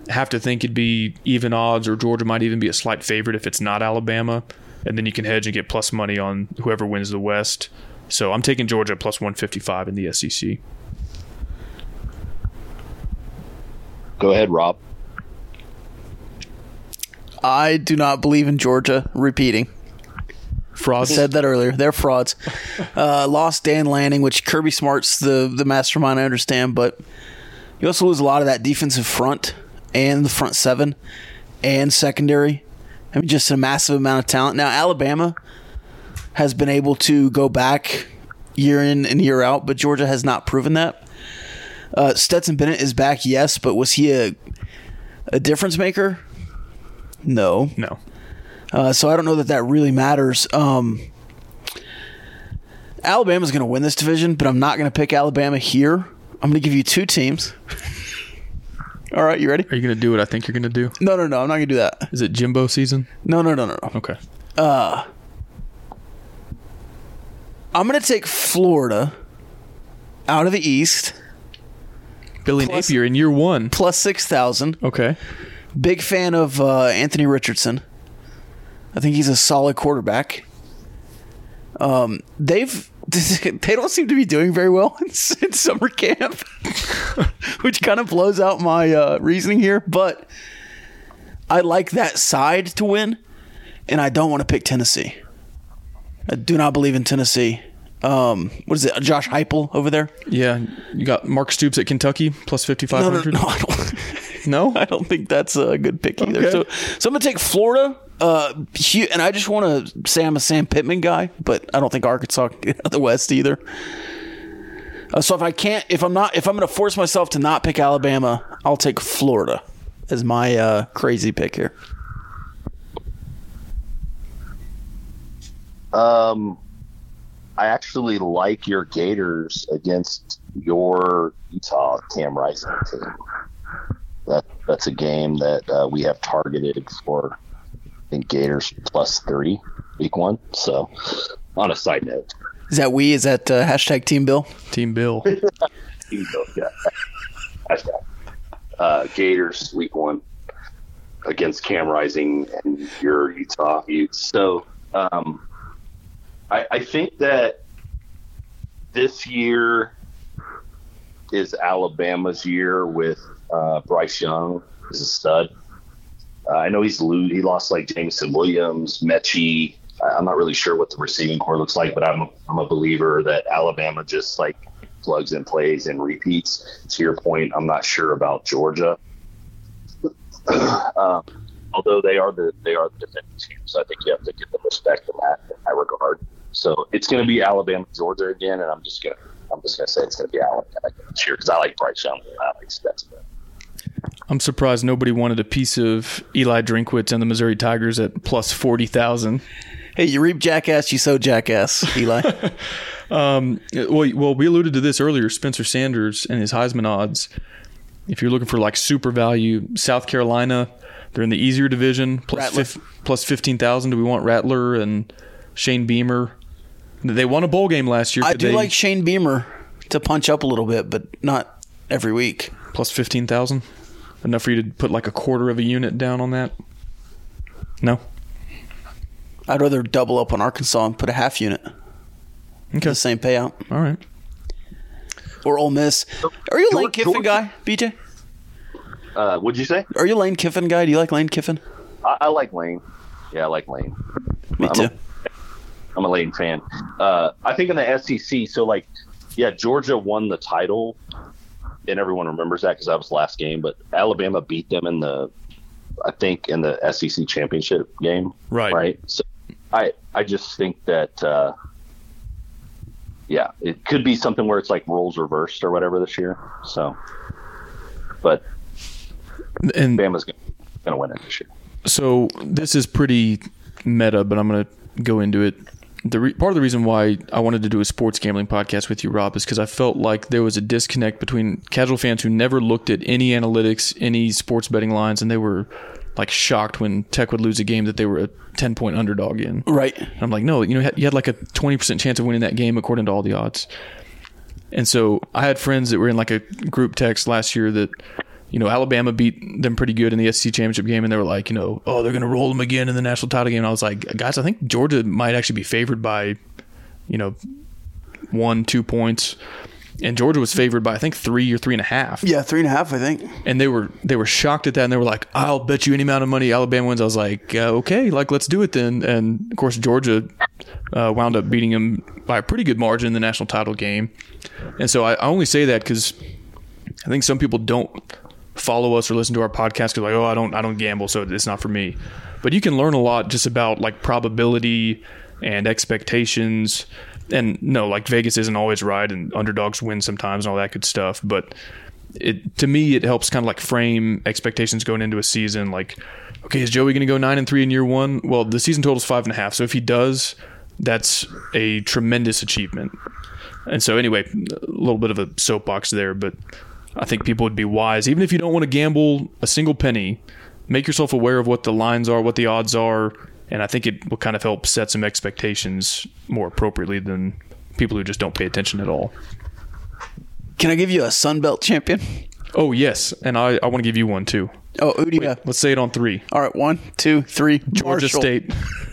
have to think it'd be even odds, or Georgia might even be a slight favorite if it's not Alabama, and then you can hedge and get plus money on whoever wins the West. So I'm taking Georgia plus 155 in the SEC. Go ahead, Rob. I do not believe in Georgia repeating. Frauds. Said that earlier. They're frauds. Uh, lost Dan Lanning, which Kirby Smart's the the mastermind. I understand, but you also lose a lot of that defensive front and the front seven and secondary. I mean, just a massive amount of talent. Now Alabama has been able to go back year in and year out, but Georgia has not proven that. Uh, Stetson Bennett is back, yes, but was he a a difference maker? No. no. Uh, so I don't know that that really matters. Um, Alabama's going to win this division, but I'm not going to pick Alabama here. I'm going to give you two teams. All right, you ready? Are you going to do what I think you're going to do? No, no, no. I'm not going to do that. Is it Jimbo season? No, no, no, no, no. Okay. I'm going to take Florida out of the East Billy Plus- Napier in year one. plus 6,000. Okay. Big fan of uh, Anthony Richardson. I think he's a solid quarterback. Um, they've they don't seem to be doing very well in, in summer camp, which kind of blows out my uh, reasoning here. But I like that side to win, and I don't want to pick Tennessee. I do not believe in Tennessee. Um, what is it? Josh Heupel over there? Yeah. You got Mark Stoops at Kentucky plus No, no, 5,500. no. I don't. No? I don't think that's a good pick either. Okay. So, so I'm gonna take Florida. Uh, Hu- and I just want to say I'm a Sam Pittman guy, but I don't think Arkansas can get out of the West either. Uh, so if I can't, if I'm not, if I'm going to force myself to not pick Alabama, I'll take Florida as my uh, crazy pick here. Um, I actually like your Gators against your Utah Cam Rising team. That that's a game that uh, we have targeted for. I think Gators plus three week one. So, on a side note, Is that we? Is that uh, hashtag Team Bill? Team Bill. team Bill. yeah. Hashtag. Uh, Gators week one against Cam Rising and your Utah Utes. So um, I, I think that this year is Alabama's year with uh, Bryce Young as a stud. Uh, I know he's lo- he lost like Jameson Williams, Metchie. I'm not really sure what the receiving corps looks like, but I'm I'm a believer that Alabama just like plugs and plays and repeats. To your point, I'm not sure about Georgia. um, although they are the they are the defending team, so I think you have to give them respect in that in that regard. So it's going to be Alabama Georgia again, and I'm just gonna I'm just gonna say it's going to be Alabama this year because I like Bryce Young. I like Stetson. I'm surprised nobody wanted a piece of Eli Drinkwitz and the Missouri Tigers at plus 40,000. Hey, you reap jackass, you sow jackass, Eli. Um, well, well, we alluded to this earlier. Spencer Sanders and his Heisman odds. If you're looking for like super value, South Carolina, they're in the easier division, plus, Rattler. fif- plus 15,000. Do we want Rattler and Shane Beamer? They won a bowl game last year. I Could do they- like Shane Beamer to punch up a little bit, but not every week. plus 15,000. Enough for you to put like a quarter of a unit down on that? No? I'd rather double up on Arkansas and put a half unit. Okay. The same payout. All right. Or Ole Miss. Are you a Lane Kiffin guy, BJ? Uh, what'd you say? Are you a Lane Kiffin guy? Do you like Lane Kiffin? I, I like Lane. Yeah, I like Lane. Me I'm too. a- I'm a Lane fan. Uh, I think in the SEC, so like, yeah, Georgia won the title, and everyone remembers that because that was the last game. But Alabama beat them in the, I think, in the SEC championship game. Right. Right. So, I I just think that, uh, yeah, it could be something where it's like roles reversed or whatever this year. So, but And Bama's gonna, gonna win it this year. So this is pretty meta, but I'm going to go into it. The re- part of the reason why I wanted to do a sports gambling podcast with you, Rob, is because I felt like there was a disconnect between casual fans who never looked at any analytics, any sports betting lines, and they were like shocked when Tech would lose a game that they were a 10 point underdog in. Right. And I'm like, no, you know, you had like a 20% chance of winning that game according to all the odds. And so I had friends that were in like a group text last year that, you know, Alabama beat them pretty good in the SEC championship game, and they were like, you know, oh, they're going to roll them again in the national title game. And I was like, guys, I think Georgia might actually be favored by, you know, one, two points. And Georgia was favored by I think three or three and a half. Yeah, three and a half, I think. And they were they were shocked at that, and they were like, "I'll bet you any amount of money Alabama wins." I was like, uh, "Okay, like let's do it then." And of course, Georgia uh, wound up beating them by a pretty good margin in the national title game. And so I, I only say that because I think some people don't follow us or listen to our podcast because like, oh, I don't I don't gamble, so it's not for me. But you can learn a lot just about like probability and expectations. And no, like Vegas isn't always right, and underdogs win sometimes, and all that good stuff. But it to me it helps kind of like frame expectations going into a season like okay is joey going to go nine and three in year one well the season total is five and a half so if he does that's a tremendous achievement and so anyway a little bit of a soapbox there but i think people would be wise even if you don't want to gamble a single penny make yourself aware of what the lines are what the odds are and i think it will kind of help set some expectations more appropriately than people who just don't pay attention at all Can I give you a Sun Belt champion? oh yes and i, I want to give you one too Oh, who do you have? Let's say it on three. All right, one, two, three. Georgia Marshall. State.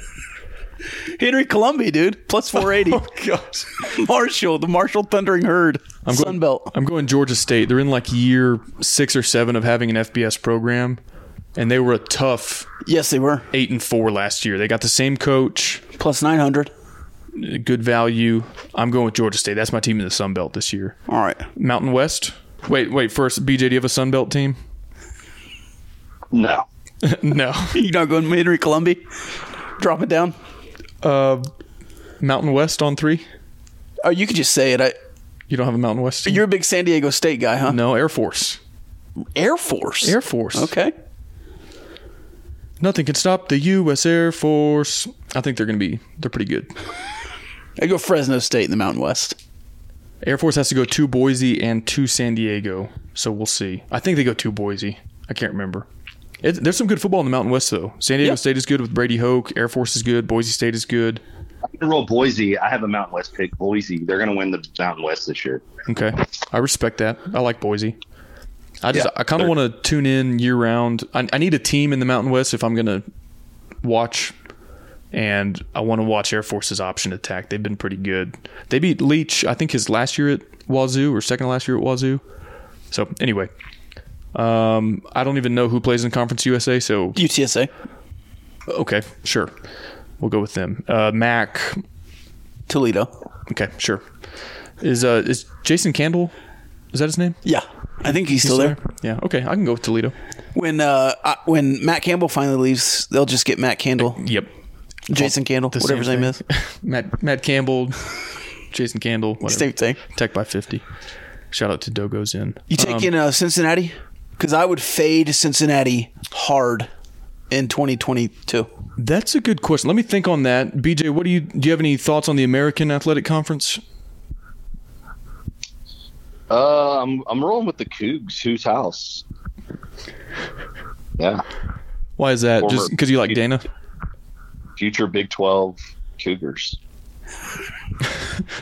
Henry Colombi, dude. Plus 480. Oh, gosh. Marshall, the Marshall Thundering Herd. I'm Sun going, Belt. I'm going Georgia State. They're in like year six or seven of having an FBS program, and they were a tough Yes, they were. eight and four last year. They got the same coach, Plus 900. good value. I'm going with Georgia State. That's my team in the Sun Belt this year. All right. Mountain West. Wait, wait. First, BJ, do you have a Sun Belt team? No. no. You not going Henry Colombi? Drop it down. Uh, Mountain West on three. Oh, you could just say it. I You don't have a Mountain West team? You're a big San Diego State guy, huh? no, Air Force. Air Force. Air Force. Okay. Nothing can stop the U.S. Air Force. I think they're going to be, they're pretty good. I go Fresno State in the Mountain West. Air Force has to go to Boise and to San Diego, so we'll see. I think they go to Boise. I can't remember. It, there's some good football in the Mountain West, though. San Diego Yeah. State is good with Brady Hoke. Air Force is good. Boise State is good. I'm gonna roll Boise. I have a Mountain West pick. Boise. They're gonna win the Mountain West this year. Okay, I respect that. I like Boise. I just Yeah, I kind of want to tune in year round. I, I need a team in the Mountain West if I'm going to watch, and I want to watch Air Force's option attack. They've been pretty good. They beat Leach. I think his last year at Wazoo or second last year at Wazoo. So anyway, um, I don't even know who plays in Conference USA. So UTSA. okay, sure, we'll go with them. Uh, Mac. Toledo. Okay, sure. Is uh is Jason Candle? Is that his name? Yeah. I think he's still there. Yeah. Okay, I can go with Toledo. When uh I, when Matt Campbell finally leaves, they'll just get Matt Candle, Yep. Jason Candle, The whatever his name thing. is. Matt Matt Campbell, Jason Candle, whatever. Same thing. Tech by fifty. Shout out to Dogo's in. You taking uh, Cincinnati? Because I would fade Cincinnati hard in 2022. That's a good question. Let me think on that. BJ, what do you do? You have any thoughts on the American Athletic Conference? Uh, I'm I'm rolling with the Cougs. Whose house? Yeah, Why is that? Former- Just because you like Dana? future Big Twelve Cougars.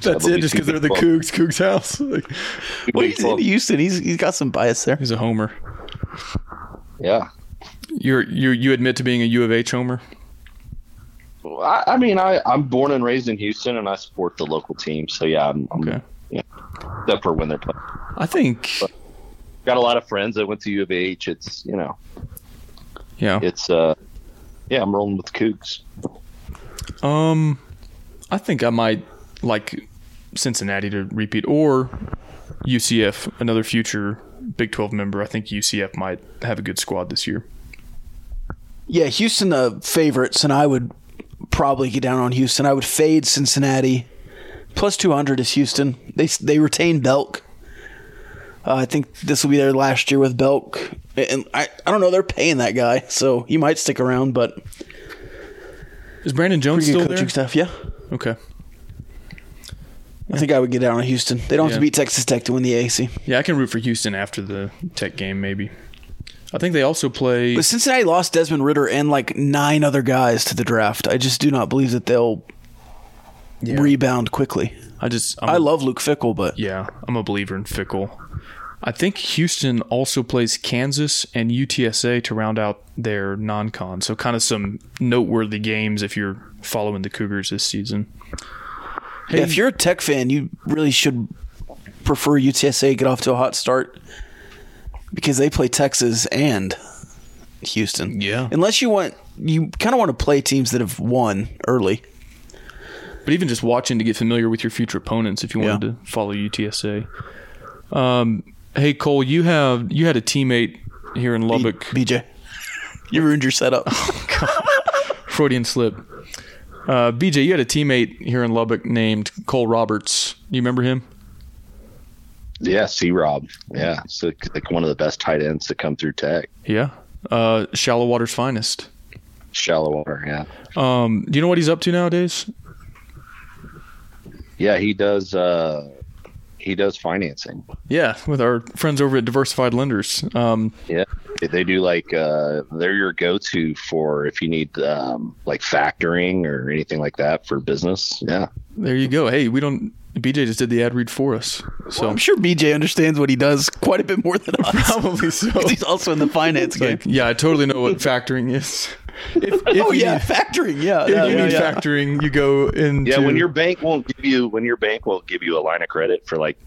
That's it. Just because they're the Big Cougs, Cougs house. Like, Well, Big he's in Houston. He's he's got some bias there. he's a homer. Yeah. You're you you admit to being a U of H homer? Well, I, I mean, I I'm born and raised in Houston, and I support the local team. So yeah, I'm, I'm Okay. yeah, except for when they're playing. I think. Got a lot of friends that went to U of H. It's you know, Yeah. it's uh, yeah, I'm rolling with the Cougs. Um, I think I might like Cincinnati to repeat or UCF, another future Big 12 member. I think UCF might have a good squad this year. Yeah, Houston the favorites, and I would probably get down on Houston. I would fade Cincinnati. Plus 200 is Houston. They they retain Belk. Uh, I think this will be their last year with Belk, and I I don't know. They're paying that guy, so he might stick around. But Is Brandon Jones still coaching there? staff. Yeah, Okay. I think I would get down on Houston. They don't have Yeah. to beat Texas Tech to win the AAC. Yeah, I can root for Houston after the Tech game, maybe. I think they also play. But Cincinnati lost Desmond Ridder and like nine other guys to the draft. I just do not believe that they'll rebound quickly. I just. I'm I love Luke Fickell, but Yeah, I'm a believer in Fickell. I think Houston also plays Kansas and UTSA to round out their non-con. So kind of some noteworthy games if you're following the Cougars this season. Hey, if you're a Tech fan, you really should prefer UTSA get off to a hot start because they play Texas and Houston. Yeah. Unless you want, you kind of want to play teams that have won early. but even just watching to get familiar with your future opponents if you wanted Yeah. to follow UTSA. Um, hey Cole, you have you had a teammate here in Lubbock. BJ, you ruined your setup. Freudian slip. Uh, BJ, you had a teammate here in Lubbock named Cole Roberts. You remember him? Yeah, C Rob. Yeah, it's like, like one of the best tight ends to come through Tech. Yeah. Uh, Shallow Water's finest. Shallow water. Yeah, Um, do you know what he's up to nowadays? yeah. He does. uh He does financing. Yeah, with our friends over at Diversified Lenders. Um, Yeah, they do like uh they're your go-to for if you need um like factoring or anything like that for business. Yeah. there you go. Hey, we don't. BJ just did the ad read for us. So I'm sure BJ understands what he does quite a bit more than us. probably so. he's also in the finance game. Like, yeah, I totally know what factoring is. If, if oh you yeah, need, factoring. Yeah, if yeah, you yeah, need yeah. factoring, you go into Yeah, when your bank won't give you when your bank won't give you a line of credit for like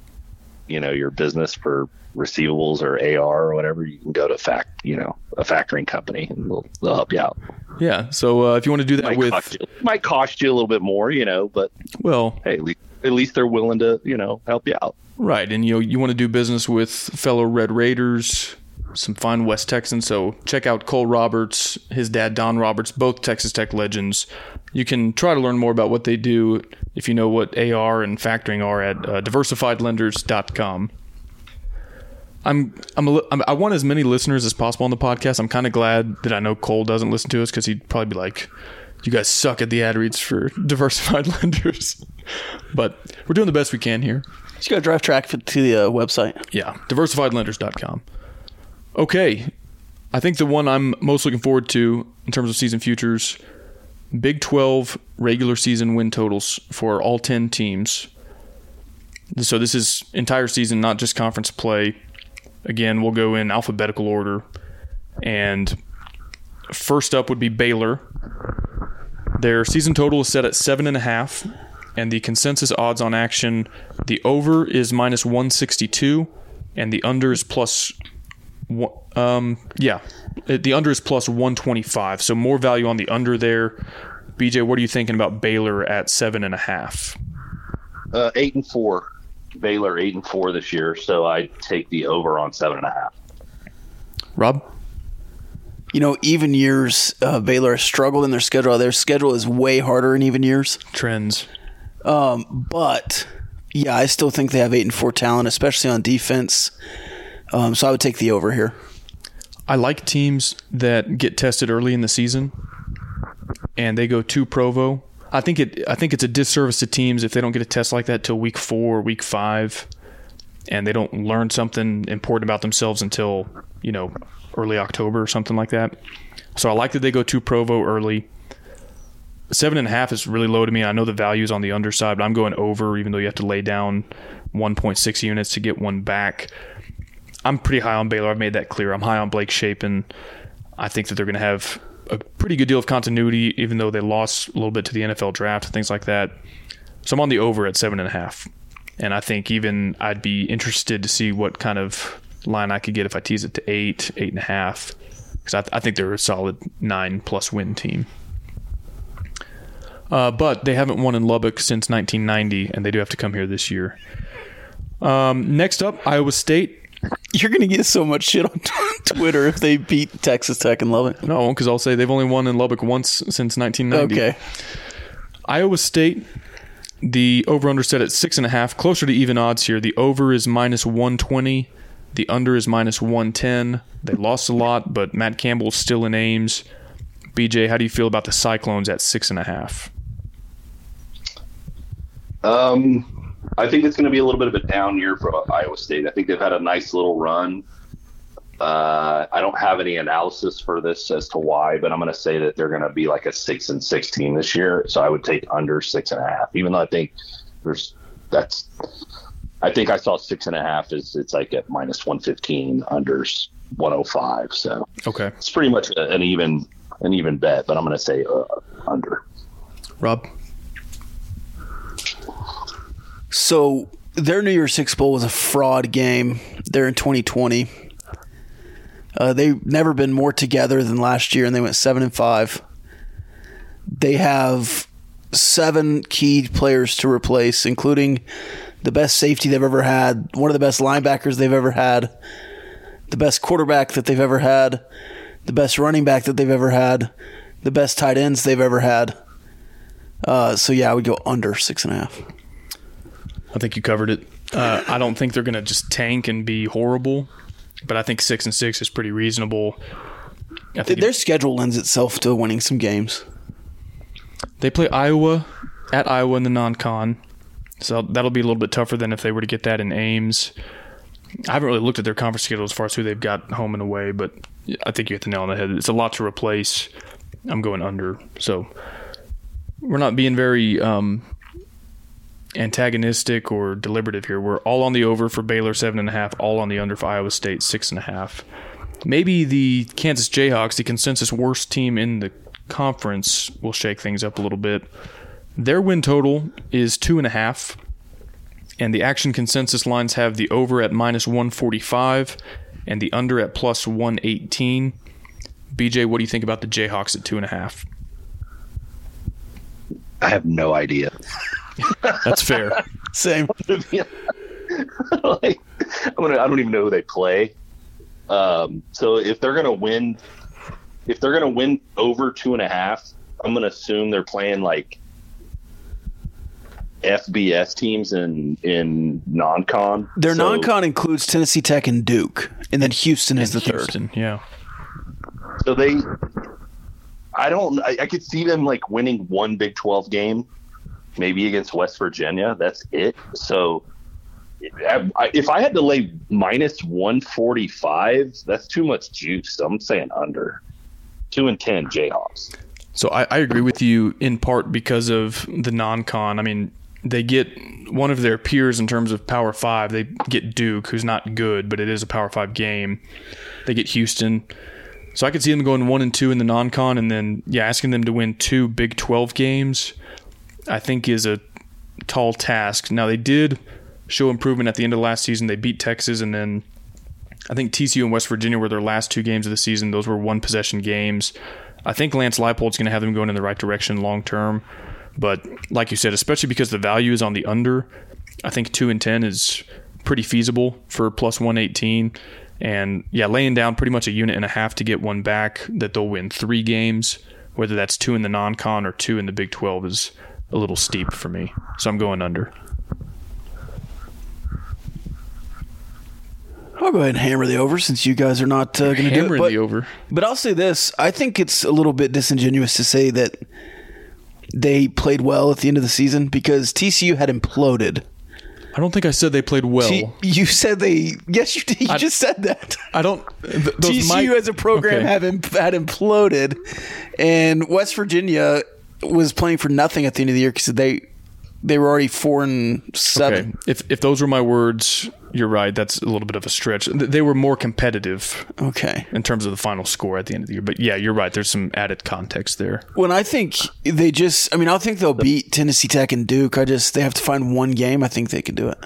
you know, your business for receivables or AR or whatever, you can go to fact, you know, a factoring company and they'll, they'll help you out. yeah. So uh, if you want to do that Might with cost you, might cost you a little bit more, you know, but well, hey, at least, at least they're willing to, you know, help you out. Right, and you know you want to do business with fellow Red Raiders, some fine West Texans. So check out Cole Roberts, his dad Don Roberts, both Texas Tech legends. You can try to learn more about what they do if you know what AR and factoring are at uh, diversifiedlenders.com. I'm I'm, a, I'm I want as many listeners as possible on the podcast. I'm kind of glad that I know Cole doesn't listen to us because he'd probably be like, "You guys suck at the ad reads for diversified lenders," but we're doing the best we can here. Just go drive track to the uh, website. Yeah, diversifiedlenders.com. Okay, I think the one I'm most looking forward to in terms of season futures, Big 12 regular season win totals for all 10 teams. So this is entire season, not just conference play. Again, we'll go in alphabetical order. And first up would be Baylor. Their season total is set at seven and a half, and the consensus odds on action, the over is minus 162, and the under is plus, um, yeah, Uh, the under is plus 125. So more value on the under there. BJ, what are you thinking about Baylor at seven and a half? Uh, eight and four. Baylor eight and four this year, so I take the over on seven and a half. Rob? You know, even years, uh, Baylor has struggled in their schedule. Their schedule is way harder in even years. Trends. But yeah, I still think they have eight and four talent, especially on defense. Um, so I would take the over here. I like teams that get tested early in the season and they go to Provo. I think it I think it's a disservice to teams if they don't get a test like that till week 4 or week 5 and they don't learn something important about themselves until, you know, early October or something like that. So I like that they go to Provo early. Seven and a half is really low to me. I know the value is on the underside, but I'm going over, even though you have to lay down 1.6 units to get one back. I'm pretty high on Baylor. I've made that clear. I'm high on Blake Shapen, and I think that they're going to have a pretty good deal of continuity, even though they lost a little bit to the NFL draft and things like that. So I'm on the over at seven and a half, and I think even I'd be interested to see what kind of line I could get if I tease it to eight, eight and a half, because I, I think they're a solid nine plus win team. Uh, but they haven't won in Lubbock since 1990, and they do have to come here this year. Um, next up, Iowa State. You're going to get so much shit on Twitter if they beat Texas Tech and love it. No, because I'll say they've only won in Lubbock once since 1990. Okay. Iowa State, the over under set at six and a half, closer to even odds here. The over is minus 120, the under is minus 110. They lost a lot, but Matt Campbell's still in Ames. BJ, how do you feel about the Cyclones at six and a half? Um, I think it's going to be a little bit of a down year for Iowa State. I think they've had a nice little run. Uh, I don't have any analysis for this as to why, but I'm going to say that they're going to be like a six and sixteen this year. So I would take under six and a half, even though I think there's that's. I think I saw six and a half is it's like at minus one fifteen, unders one hundred five. So Okay. it's pretty much an even an even bet, but I'm going to say uh, under. Rob? So their New Year's Six Bowl was a fraud game. They're in 2020. Uh, they've never been more together than last year, and they went seven and five. They have seven key players to replace, including the best safety they've ever had, one of the best linebackers they've ever had, the best quarterback that they've ever had, the best running back that they've ever had, the best tight ends they've ever had. Uh, so yeah, I would go under six and a half. I think you covered it. Uh, I don't think they're going to just tank and be horrible, but I think six and six is pretty reasonable. I think Their schedule lends itself to winning some games. They play Iowa at Iowa in the non-con, so that'll be a little bit tougher than if they were to get that in Ames. I haven't really looked at their conference schedule as far as who they've got home and away, but I think you hit the nail on the head. It's a lot to replace. I'm going under, so we're not being very um, antagonistic or deliberative here. We're all on the over for Baylor seven and a half, all on the under for Iowa State six and a half. Maybe the Kansas Jayhawks, the consensus worst team in the conference, will shake things up a little bit. Their win total is two and a half, and the action consensus lines have the over at minus 145 and the under at plus 118. BJ, what do you think about the Jayhawks at two and a half? I have no idea. That's fair. Same. like, I'm gonna, I don't even know who they play. Um, so if they're gonna win, if they're gonna win over two and a half, I'm gonna assume they're playing like FBS teams in in non-con. Their So- non-con includes Tennessee Tech and Duke, and then Houston is the third. Yeah. So they, I don't, I, I could see them like winning one Big 12 game, maybe against West Virginia. That's it. So if I had to lay minus 145, that's too much juice. I'm saying under. Two and 10 Jayhawks. So I, I agree with you in part because of the non-con. I mean, they get one of their peers in terms of Power Five. They get Duke, who's not good, but it is a Power Five game. They get Houston, so I could see them going one and two in the non-con, and then yeah, asking them to win two Big Twelve games. I think is a tall task. Now they did show improvement at the end of last season. They beat Texas, and then I think TCU and West Virginia were their last two games of the season. Those were one possession games. I think Lance Leipold's going to have them going in the right direction long term. But like you said, especially because the value is on the under, I think two and ten is pretty feasible for plus one eighteen. And yeah, laying down pretty much a unit and a half to get one back that they'll win three games, whether that's two in the non-con or two in the Big Twelve, is a little steep for me. So I'm going under. I'll go ahead and hammer the over since you guys are not uh, going to do it. Hammering But, the over. but I'll say this: I think it's a little bit disingenuous to say that they played well at the end of the season because TCU had imploded. I don't think I said they played well. T- you said they. Yes, you did. You I- just said that. I don't. Th- TCU might- as a program Okay. have im- had imploded, and West Virginia was playing for nothing at the end of the year because they they were already four and seven. Okay. If if those were my words, you're right. That's a little bit of a stretch. They were more competitive Okay. in terms of the final score at the end of the year. But yeah, you're right. There's some added context there. When I think they just, I mean, I think they'll beat Tennessee Tech and Duke. I just they have to find one game. I think they can do it.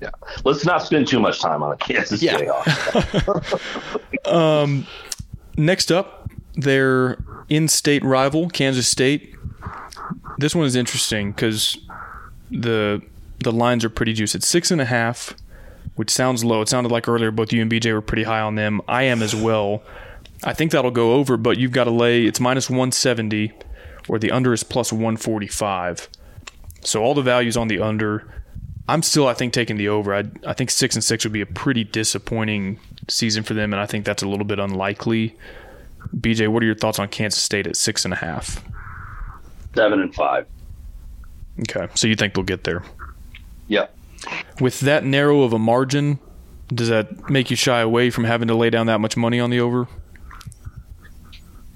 Yeah. Let's not spend too much time on the Kansas Yeah. Jayhawks. Um, next up, their in-state rival, Kansas State. This one is interesting because the the lines are pretty juicy. It's six and a half, which sounds low. It sounded like earlier both you and BJ were pretty high on them. I am as well. I think that'll go over, but you've got to lay it's minus 170, or the under is plus 145. So all the values on the under. I'm still, I think, taking the over. I, I think six and six would be a pretty disappointing season for them, and I think that's a little bit unlikely. BJ, what are your thoughts on Kansas State at six and a half? Seven and five. Okay, so you think they'll get there? Yeah. With that narrow of a margin, does that make you shy away from having to lay down that much money on the over?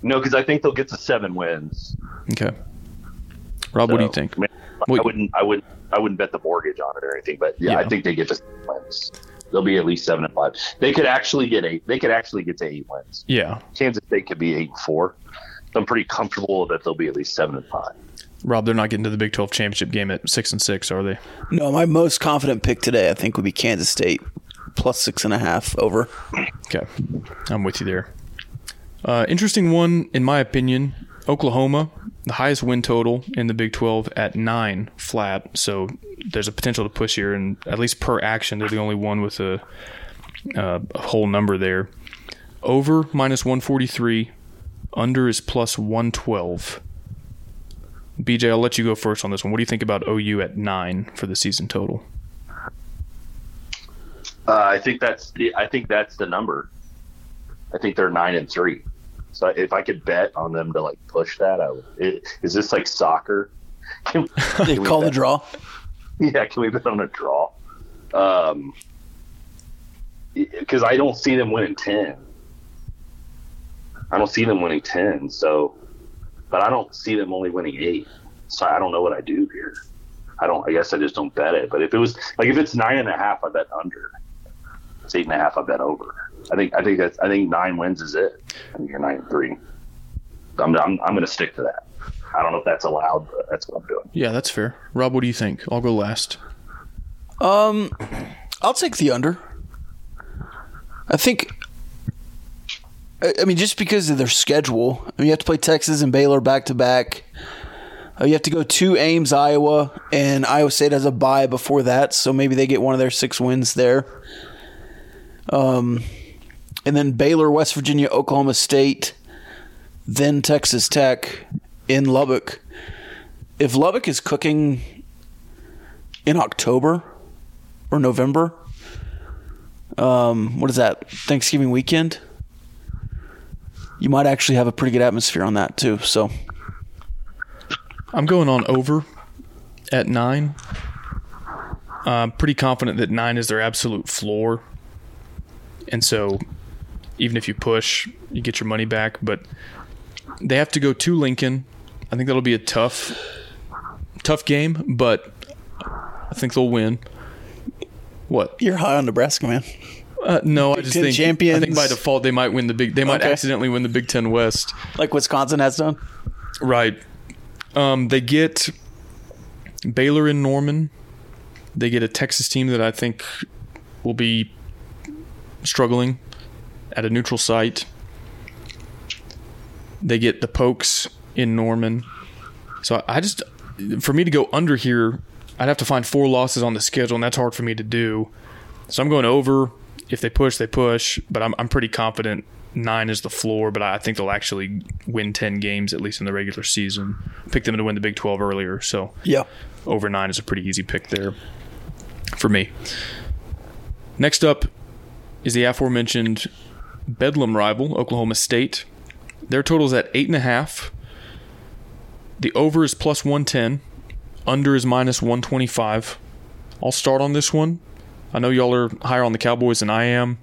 No, because I think they'll get to seven wins. Okay, Rob, what do you think? I, mean, I wouldn't. I wouldn't. I wouldn't bet the mortgage on it or anything. But yeah, Yeah. I think they get to seven wins. They'll be at least seven and five. They could actually get eight. They could actually get to eight wins. Yeah, Kansas State could be eight and four. I'm pretty comfortable that they'll be at least seven and five. Rob, they're not getting to the Big 12 championship game at six and six, are they? No, my most confident pick today, I think, would be Kansas State plus six and a half over. Okay, I'm with you there. Uh, interesting one, in my opinion. Oklahoma, the highest win total in the Big 12 at nine flat. So there's a potential to push here, and at least per action, they're the only one with a, uh, a whole number there. Over minus 143, under is plus 112. BJ, I'll let you go first on this one. What do you think about OU at nine for the season total? Uh, I think that's the. I think that's the number. I think they're nine and three. So if I could bet on them to like push that, I would. It, is this like soccer? Can, They can call the draw. Yeah, can we bet on a draw? Um, because I don't see them winning ten. I don't see them winning ten. So, but I don't see them only winning eight. So I don't know what I do here. I don't. I guess I just don't bet it. But if it was like if it's nine and a half, I bet under. If it's eight and a half, I bet over. I think. I think that's. I think nine wins is it. I think you're nine and three. I'm. I'm, I'm going to stick to that. I don't know if that's allowed, but that's what I'm doing. Yeah, that's fair. Rob, what do you think? I'll go last. Um, I'll take the under. I think. I I mean, just because of their schedule, I mean, you have to play Texas and Baylor back to back. Uh, You have to go to Ames, Iowa, and Iowa State has a bye before that, so maybe they get one of their six wins there. Um, and then Baylor, West Virginia, Oklahoma State, then Texas Tech in Lubbock. If Lubbock is cooking in October or November, um, what is that? Thanksgiving weekend. You might actually have a pretty good atmosphere on that too. So I'm going on over at nine. I'm pretty confident that nine is their absolute floor. And so even if you push, you get your money back. But they have to go to Lincoln. I think that'll be a tough, tough game, but I think they'll win. What? you're high on Nebraska, man. Uh, no, I just Ten think I think by default they might win the big. They might Okay. accidentally win the Big Ten West. Like Wisconsin has done. Right. Um, they get Baylor and Norman. They get a Texas team that I think will be struggling at a neutral site. They get the Pokes in Norman. So I just, for me to go under here, I'd have to find four losses on the schedule, and that's hard for me to do. So I'm going over. If they push, they push. But I'm, I'm pretty confident nine is the floor, but I think they'll actually win 10 games, at least in the regular season. Pick them to win the Big 12 earlier. So Yeah. over nine is a pretty easy pick there for me. Next up is the aforementioned Bedlam rival, Oklahoma State. Their total is at eight and a half. The over is plus 110. Under is minus 125. I'll start on this one. I know y'all are higher on the Cowboys than I am.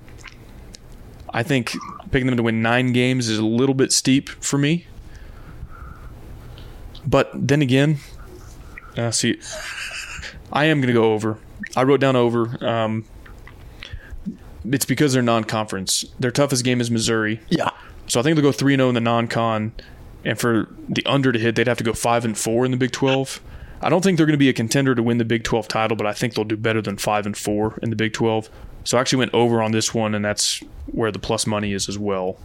I think picking them to win nine games is a little bit steep for me. But then again, uh, see, I am going to go over. I wrote down over. Um, it's because they're non-conference. Their toughest game is Missouri, Yeah. so I think they'll go three and zero in the non-con. And for the under to hit, they'd have to go five and four in the Big Twelve. I don't think they're going to be a contender to win the Big Twelve title, but I think they'll do better than five and four in the Big Twelve. So I actually went over on this one, and that's where the plus money is as well.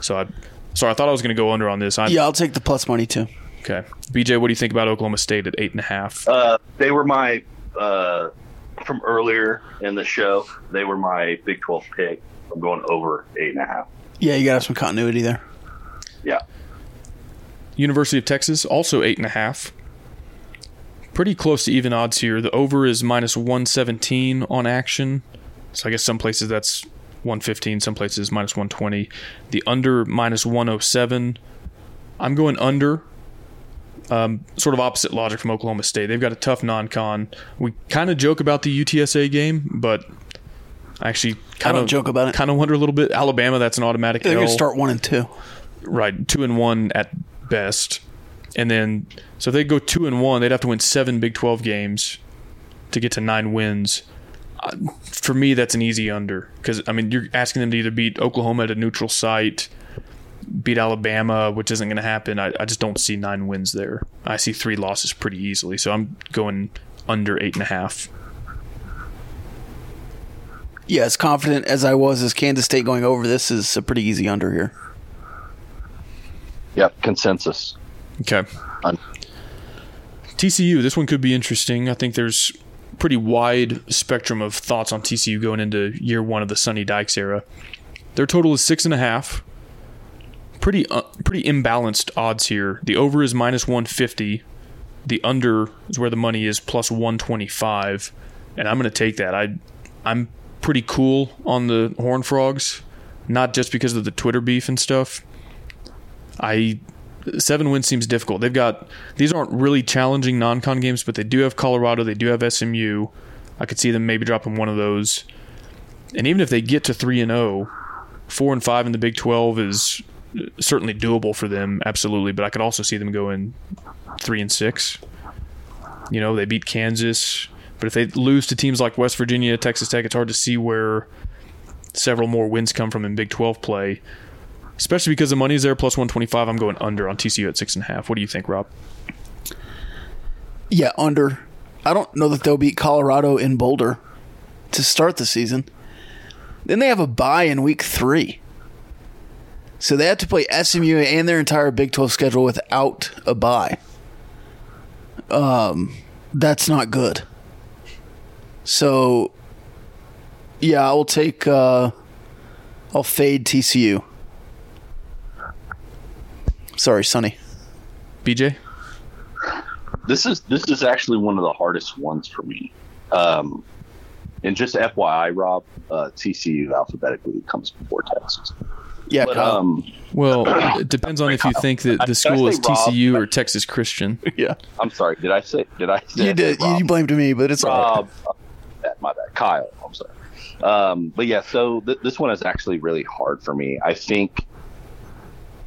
So I, sorry, I thought I was going to go under on this. I, Yeah, I'll take the plus money too. Okay, BJ, what do you think about Oklahoma State at eight and a half? Uh, they were my uh, from earlier in the show. They were my Big Twelve pick. I'm going over eight and a half. Yeah, you got to have some continuity there. Yeah, University of Texas, also eight and a half. Pretty close to even odds here. The over is minus 117 on action. So I guess some places that's 115, some places minus 120. The under minus 107. I'm going under. Um, sort of opposite logic from Oklahoma State. They've got a tough non-con. We kind of joke about the UTSA game, but I actually kind of joke about it. Kind of wonder a little bit. Alabama, that's an automatic. They're going to start one and two. Right, two and one at best, and then so if they go two and one, they'd have to win seven Big Twelve games to get to nine wins. Uh, for me, that's an easy under because I mean you're asking them to either beat Oklahoma at a neutral site, beat Alabama, which isn't going to happen. I, I just don't see nine wins there. I see three losses pretty easily, so I'm going under eight and a half. Yeah, as confident as I was as Kansas State going over, this is a pretty easy under here. yep. Consensus. Okay. Un- TCU, this one could be interesting. I think there's pretty wide spectrum of thoughts on TCU going into year one of the Sonny Dykes era. Their total is six and a half. Pretty uh, pretty imbalanced odds here. The over is minus one fifty. The under is where the money is plus one twenty five, and I'm going to take that. I I'm pretty cool on the Horn Frogs, not just because of the Twitter beef and stuff. I seven wins seems difficult. They've got these aren't really challenging non-con games, but they do have Colorado, they do have SMU. I could see them maybe dropping one of those. And even if they get to three and zero, four and five in the Big Twelve is certainly doable for them, absolutely. But I could also see them going three and six. You know, they beat Kansas, but if they lose to teams like West Virginia, Texas Tech, it's hard to see where several more wins come from in Big Twelve play especially because the money's there plus 125 i'm going under on tcu at six and a half what do you think rob Yeah, under. I don't know that they'll beat Colorado in Boulder to start the season. Then they have a bye in week three. So they have to play SMU and their entire Big 12 schedule without a bye. Um, that's not good. So, yeah, I'll take uh, I'll fade TCU. Sorry, Sonny. BJ? This is this is actually one of the hardest ones for me. Um, and just FYI, Rob, uh, TCU alphabetically comes before Texas. Yeah, But um, Well, it depends on if you think that the school is say Rob? TCU or Texas Christian. yeah. I'm sorry. Did I say? Did I? Say You did. You, Rob? you blamed me, but it's. Rob, uh, that- my bad. Kyle. I'm sorry. Um, but yeah, so th- this one is actually really hard for me. I think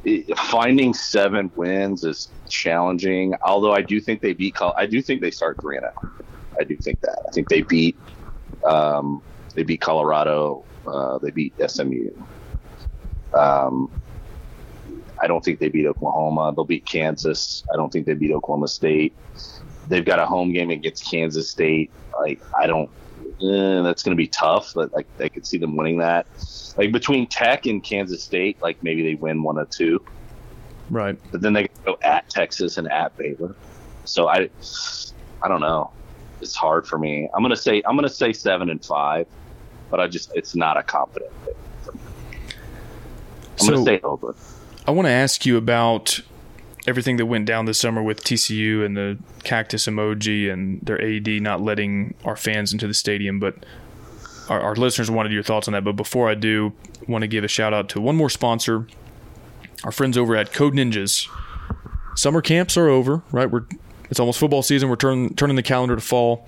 i finding seven wins is challenging. Although I do think they beat. Col- I do think they start three and zero. I do think that. I think they beat. Um, they beat Colorado. Uh, they beat SMU. Um, I don't think they beat Oklahoma. They'll beat Kansas. I don't think they beat Oklahoma State. They've got a home game against Kansas State. Like I don't. Eh, that's going to be tough, but like I could see them winning that. Like between Tech and Kansas State, like maybe they win one or two, Right. but then they go at Texas and at Baylor. So I, I don't know. It's hard for me. I'm gonna say I'm gonna say seven and five, but I just it's not a confident pick. For me. I'm So- over. I want to ask you about everything that went down this summer with TCU and the cactus emoji and their AD not letting our fans into the stadium. But our, our listeners wanted your thoughts on that. But before I do, I want to give a shout out to one more sponsor, our friends over at Code Ninjas. Summer camps are over, right? We're it's almost football season. We're turn, turning the calendar to fall.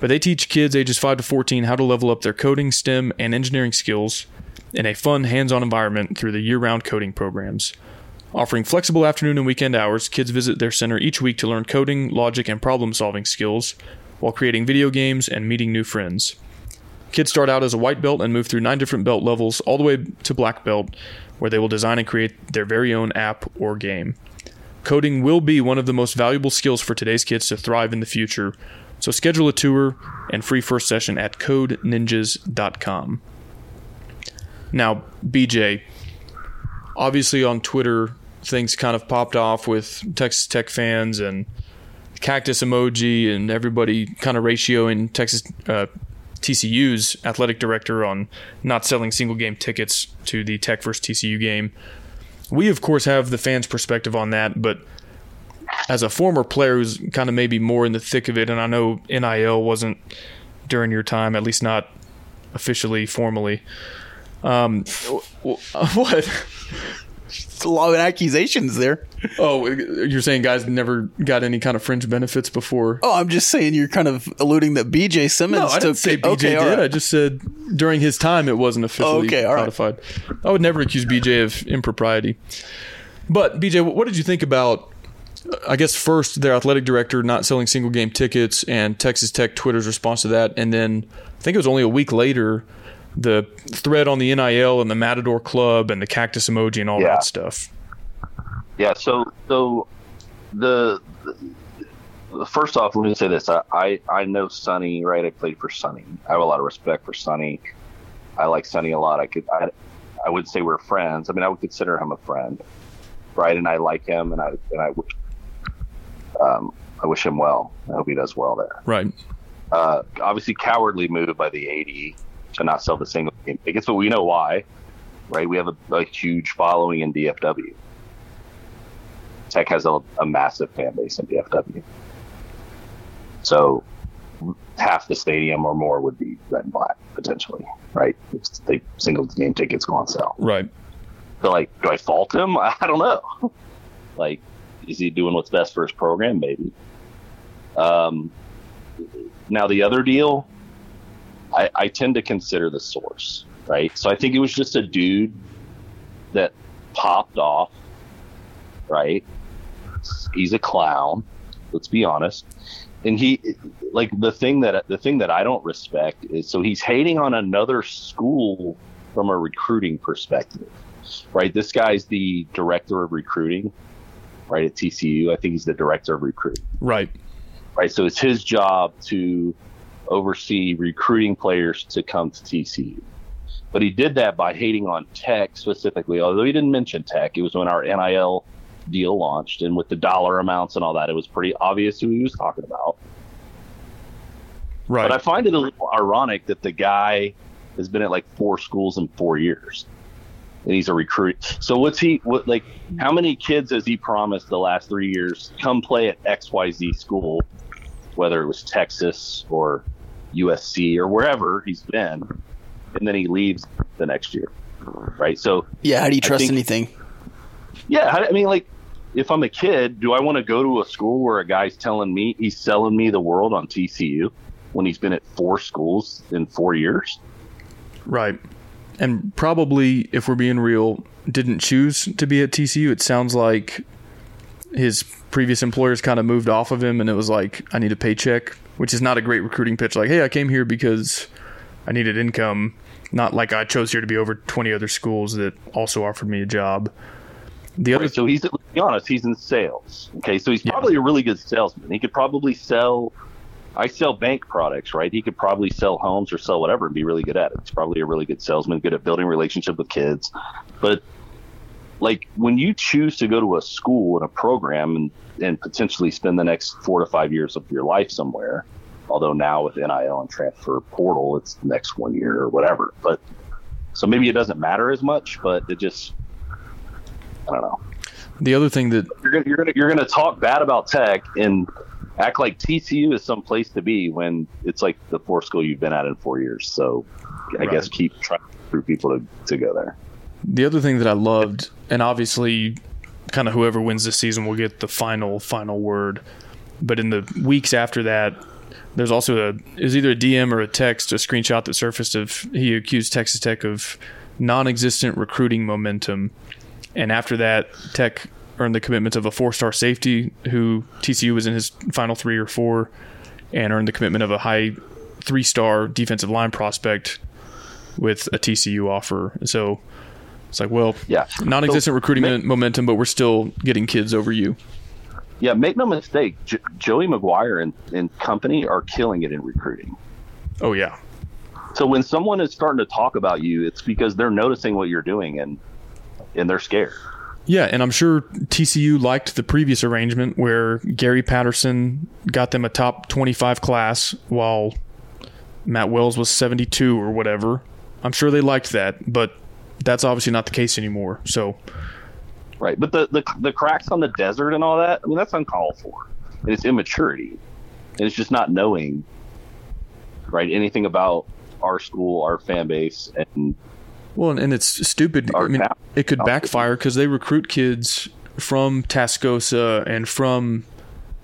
But they teach kids ages 5 to 14 how to level up their coding, STEM, and engineering skills in a fun, hands on environment through the year round coding programs. Offering flexible afternoon and weekend hours, kids visit their center each week to learn coding, logic, and problem solving skills while creating video games and meeting new friends. Kids start out as a white belt and move through nine different belt levels all the way to black belt, where they will design and create their very own app or game. Coding will be one of the most valuable skills for today's kids to thrive in the future, so schedule a tour and free first session at codeninjas.com. Now, BJ, obviously on Twitter, things kind of popped off with Texas Tech fans and cactus emoji and everybody kind of ratioing Texas uh, TCU's athletic director on not selling single game tickets to the Tech versus TCU game. We of course have the fans' perspective on that, but as a former player who's kind of maybe more in the thick of it, and I know NIL wasn't during your time, at least not officially, formally. Um, w- w- what? It's a lot of accusations there. Oh, you're saying guys never got any kind of fringe benefits before? Oh, I'm just saying you're kind of alluding that BJ Symons No, I didn't took say BJ okay, did. all right. I just said during his time it wasn't officially Okay, all right. codified. I would never accuse BJ of impropriety. But BJ, what did you think about? I guess first their athletic director not selling single game tickets and Texas Tech Twitter's response to that, and then I think it was only a week later the thread on the NIL and the Matador Club and the cactus emoji and all Yeah. that stuff. Yeah. So so the, the first off, let me say this. I, I I know Sonny, right? I played for Sonny. I have a lot of respect for Sonny. I like Sonny a lot. I could I I would say we're friends. I mean, I would consider him a friend, right? And I like him, and I and I wish um I wish him well. I hope he does well there. Right. Uh, obviously, cowardly move by the AD to not sell the single game tickets, but we know why, right? We have a, a huge following in DFW. Tech has a, a massive fan base in DFW. So half the stadium or more would be red and black potentially, right? If the single game tickets go on sale. Right. So like, do I fault him? I don't know. like, is he doing what's best for his program? Maybe. Um, now the other deal, I, I tend to consider the source, right? So I think it was just a dude that popped off, right? He's a clown. Let's be honest. And he, like the thing that the thing that I don't respect is so he's hating on another school from a recruiting perspective, right? This guy's the director of recruiting, right at TCU. I think he's the director of recruiting Right. right? So it's his job to oversee recruiting players to come to TCU. But he did that by hating on Tech specifically, although he didn't mention Tech. It was when our NIL deal launched, and with the dollar amounts and all that, it was pretty obvious who he was talking about. Right. But I find it a little ironic that the guy has been at like four schools in four years. and he's a recruit. So what's he what like? How many kids has he promised the last three years? Come play at X Y Z school, whether it was Texas or USC or wherever he's been, and then he leaves the next year, right? So Yeah, how do you trust think- anything? yeah, I I mean, like, if I'm a kid, do I want to go to a school where a guy's telling me he's selling me the world on TCU when he's been at four schools in four years? Right. And probably, if we're being real, didn't choose to be at TCU. It sounds like his previous employers kind of moved off of him, and it was like, I need a paycheck, which is not a great recruiting pitch. Like, hey, I came here because I needed income, not like I chose here to be over 20 other schools that also offered me a job. The other Right, so he's, let's be honest, he's in sales. Okay, so he's probably a really good salesman. He could probably sell. I sell bank products, right? He could probably sell homes or sell whatever and be really good at it. He's probably a really good salesman, good at building relationship with kids. But like when you choose to go to a school and a program and, and potentially spend the next four to five years of your life somewhere, although now with NIL and transfer portal, it's the next one year or whatever. But so maybe it doesn't matter as much, but it just I don't know the other thing that you're gonna you're gonna you're gonna talk bad about Tech and act like TCU is some place to be when it's like the fourth school you've been at in four years. So I guess keep trying to people to, to go there. The other thing that I loved, and obviously, kind of whoever wins this season will get the final final word. But in the weeks after that, there's also a was either a DM or a text, a screenshot that surfaced of he accused Texas Tech of non-existent recruiting momentum, and after that, Tech earned the commitment of a four-star safety who TCU was in his final three or four, and earned the commitment of a high three-star defensive line prospect with a TCU offer. So it's like, well, Yeah. non-existent So, recruiting ma- momentum, but we're still getting kids over you. Yeah, make no mistake, J- Joey McGuire and, and company are killing it in recruiting. Oh yeah, So when someone is starting to talk about you, it's because they're noticing what you're doing and and they're scared. yeah, and I'm sure TCU liked the previous arrangement where Gary Patterson got them a top 25 class while Matt Wells was 72 or whatever. I'm sure they liked that, but that's obviously not the case anymore. So Right. But the, the the cracks on the desert and all that, I mean, that's uncalled for. And it's immaturity. And it's just not knowing, right, anything about our school, our fan base, and Well, and- and it's stupid. I mean, now- it could backfire because they recruit kids from Tascosa and from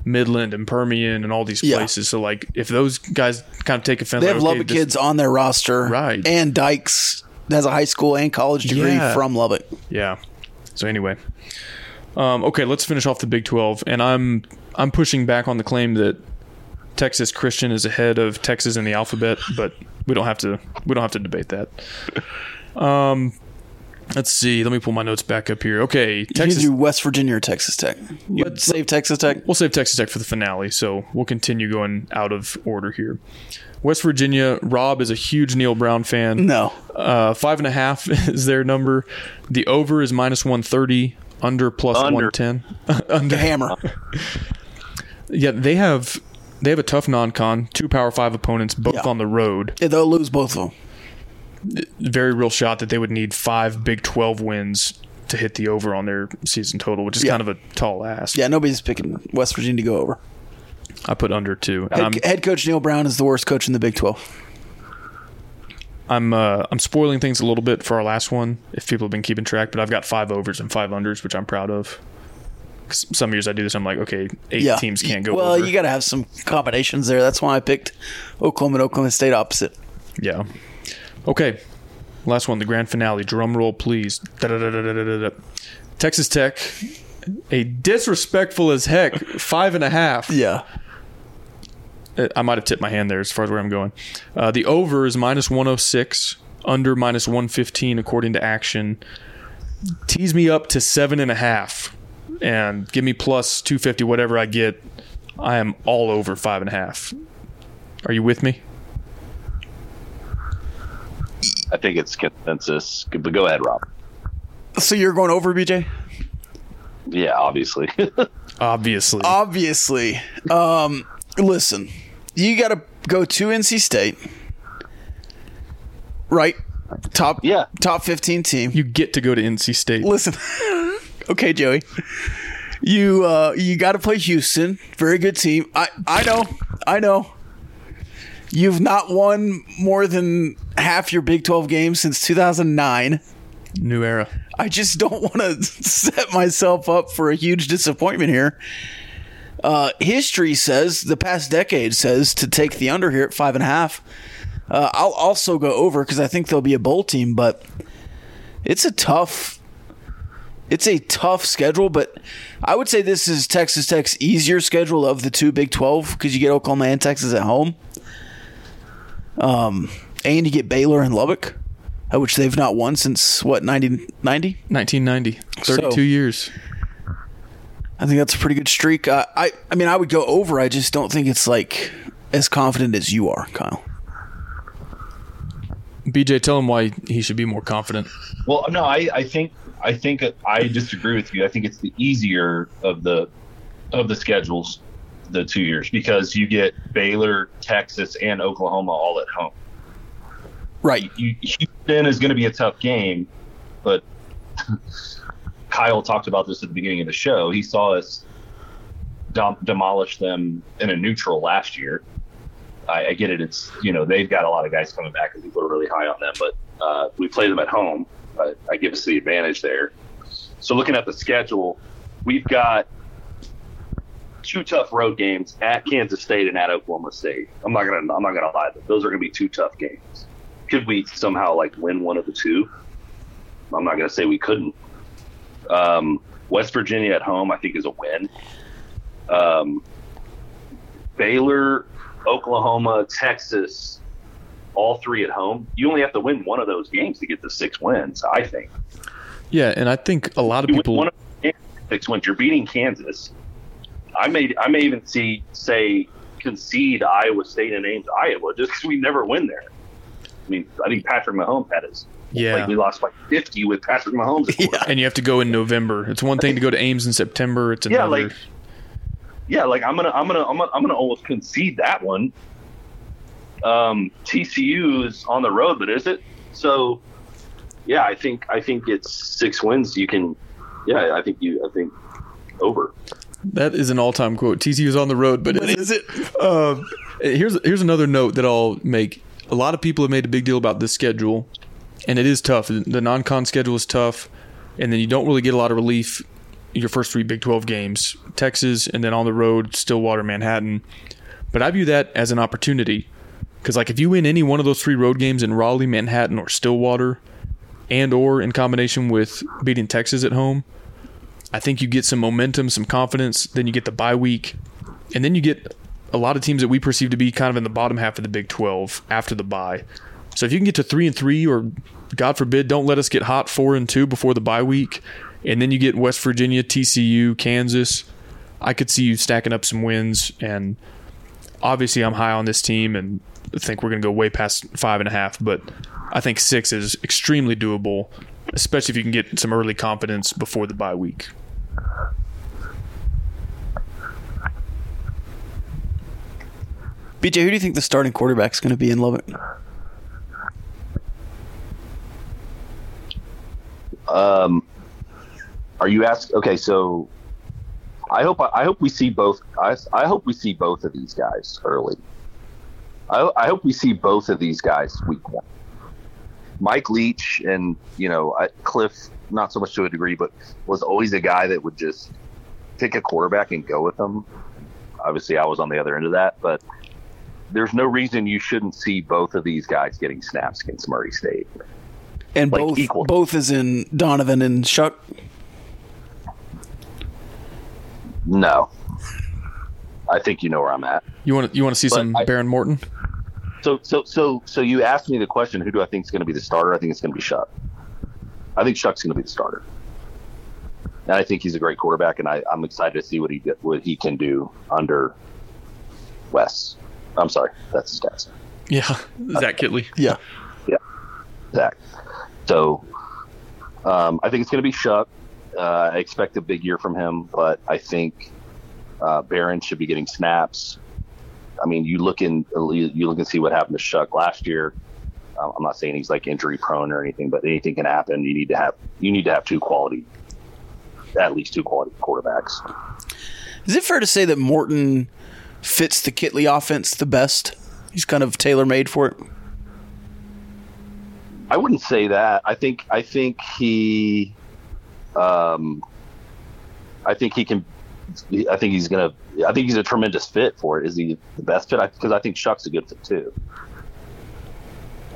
Midland and Permian and all these Yeah. places. So, like, if those guys kind of take offense, They have like, okay, Lubbock this- kids on their roster, Right. And Dykes has a high school and college degree Yeah. from Lubbock. Yeah. So anyway, um, okay, let's finish off the Big Twelve, and I'm I'm pushing back on the claim that Texas Christian is ahead of Texas in the alphabet, but we don't have to we don't have to debate that. Um, let's see. Let me pull my notes back up here. Okay, You Texas. do West Virginia or Texas Tech. You Let's- save Texas Tech. We'll save Texas Tech for the finale, so we'll continue going out of order here. West Virginia, Rob is a huge Neal Brown fan. No, Uh, five and a half is their number. The over is minus one thirty. Under Under. one ten. under. hammer. Yeah, they have they have a tough non-con. Two Power Five opponents, both Yeah. on the road. Yeah, they'll lose both of them. Very real shot that they would need five Big Twelve wins to hit the over on their season total, which is Yeah. kind of a tall ask. Yeah, nobody's picking West Virginia to go over. I put under two. Head, head coach Neal Brown is the worst coach in the Big Twelve. I'm uh, I'm spoiling things a little bit for our last one. If people have been keeping track, but I've got five overs and five unders, which I'm proud of. Some years I do this. I'm like, okay, eight Yeah, teams can't go Well, over. you got to have some combinations there. That's why I picked Oklahoma and Oklahoma State opposite. Yeah. Okay. Last one, the grand finale. Drum roll, please. Da-da-da-da-da-da-da. Texas Tech, a disrespectful as heck five and a half. Yeah, Uh, I might have tipped my hand there as far as where I'm going. Uh, the over is minus 106, under minus 115 according to action. Tease me up to seven and a half, and give me plus 250 whatever I get. I am all over five and a half. Are you with me? I think it's consensus. But go ahead, Rob. so you're going over, BJ? Yeah, obviously. Obviously. Obviously. Um, listen, you got to go to NC State, right? top Yeah. top 15 team. You get to go to NC State. Listen, okay, Joey, you uh, you got to play Houston. Very good team. I I know, I know. You've not won more than half your Big 12 games since 2009. New era. I just don't want to set myself up for a huge disappointment here. Uh, history says, the past decade says to take the under here at five and a half. Uh, I'll also go over because I think there'll be a bowl team, but it's a tough, it's a tough schedule. But I would say this is Texas Tech's easier schedule of the two Big Twelve because you get Oklahoma and Texas at home, um, and you get Baylor and Lubbock, uh, which they've not won since what 1990. 1990. 32 So- years. I think that's a pretty good streak. Uh, I I mean, I would go over. I just don't think it's like as confident as you are, Kyle. BJ, tell him why he should be more confident. Well, no, I, I think I think I disagree with you. I think it's the easier of the of the schedules, the two years, because you get Baylor, Texas, and Oklahoma all at home. Right. You, Houston is going to be a tough game, but Kyle talked about this at the beginning of the show. He saw us dom- demolish them in a neutral last year. I, I get it. It's you know they've got a lot of guys coming back and people are really high on them, but uh, we play them at home. I, I give us the advantage there. So looking at the schedule, we've got two tough road games at Kansas State and at Oklahoma State. I'm not gonna I'm not gonna lie, those are gonna be two tough games. Could we somehow like win one of the two? I'm not gonna say we couldn't. Um, West Virginia at home, I think, is a win. Um, Baylor, Oklahoma, Texas, all three at home. You only have to win one of those games to get the six wins. I think. Yeah, and I think a lot of You win people. one of the six wins. You're beating Kansas. I may I may even see say concede Iowa State and Ames Iowa just because we never win there. I mean, I think Patrick Mahomes had his. Yeah. Like we lost by 50 with Patrick Mahomes. at quarterback. and you have to go in November. It's one thing to go to Ames in September. It's Yeah, another. like- yeah, like I'm gonna, I'm gonna, I'm gonna, I'm gonna almost concede that one. Um, TCU is on the road, but is it? So, yeah, I think, I think it's six wins. You can, yeah, I think you, I think over. that is an all-time quote. TCU is on the road, but, But is it? Um, here's here's another note that I'll make. A lot of people have made a big deal about this schedule, and it is tough. The non-con schedule is tough, and then you don't really get a lot of relief. Your first three Big 12 games, Texas, and then on the road, Stillwater, Manhattan. But I view that as an opportunity because, like, if you win any one of those three road games in Raleigh, Manhattan, or Stillwater, and or in combination with beating Texas at home, I think you get some momentum, some confidence. Then you get the bye week, and then you get a lot of teams that we perceive to be kind of in the bottom half of the Big 12 after the bye. So if you can get to three and three, or God forbid, don't let us get hot four and two before the bye week, and then you get West Virginia, TCU, Kansas. I could see you stacking up some wins, and obviously I'm high on this team and think we're going to go way past five and a half, but I think six is extremely doable, especially if you can get some early confidence before the bye week. BJ, who do you think the starting quarterback is going to be in Lubbock? Um, are you asked? Okay, so I hope I hope we see both. I, I hope we see both of these guys early. I, I hope we see both of these guys week one. Mike Leach and you know Cliff, not so much to a degree, but was always a guy that would just pick a quarterback and go with them. Obviously, I was on the other end of that, but there's no reason you shouldn't see both of these guys getting snaps against Murray State. And Like both equal. both is in Donovan and Shough. No, I think you know where I'm at. You want to you want to see But some I- Behren Morton? So, so, so, so you asked me the question: Who do I think is going to be the starter? I think it's going to be Shough. I think Shough's going to be the starter, and I think he's a great quarterback, and I, I'm excited to see what he what he can do under Wes. I'm sorry, that's his dad's name, Yeah, Zach Kittley. Yeah, yeah. Zach. So, um, I think it's going to be Shough. Uh, I expect a big year from him, but I think uh, Behren should be getting snaps. I mean, you look in, you look and see what happened to Shough last year. Um, I'm not saying he's like injury prone or anything, but anything can happen. You need to have you need to have two quality, at least two quality quarterbacks. Is it fair to say that Morton fits the Kittley offense the best? He's kind of tailor made for it. I wouldn't say that. I think I think he, um, I think he can. I think he's gonna. I think he's a tremendous fit for it. Is he the best fit? Because I, I think Shough's a good fit too.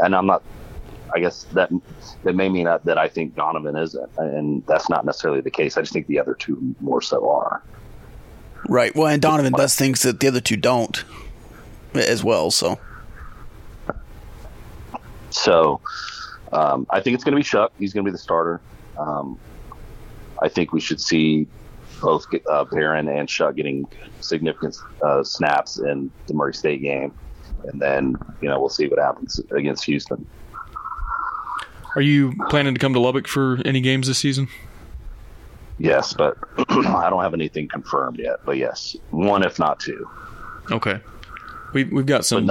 And I'm not. I guess that that may mean that, that I think Donovan isn't, and that's not necessarily the case. I just think the other two more so are. Right. Well, and Donovan does things that the other two don't as well. So So um, I think it's going to be Shough. He's going to be the starter. Um, I think we should see both uh, Behren and Shough getting significant uh, snaps in the Murray State game, and then you know we'll see what happens against Houston. Are you planning to come to Lubbock for any games this season? Yes, but I don't have anything confirmed yet. But yes, one if not two. Okay. We we've got some.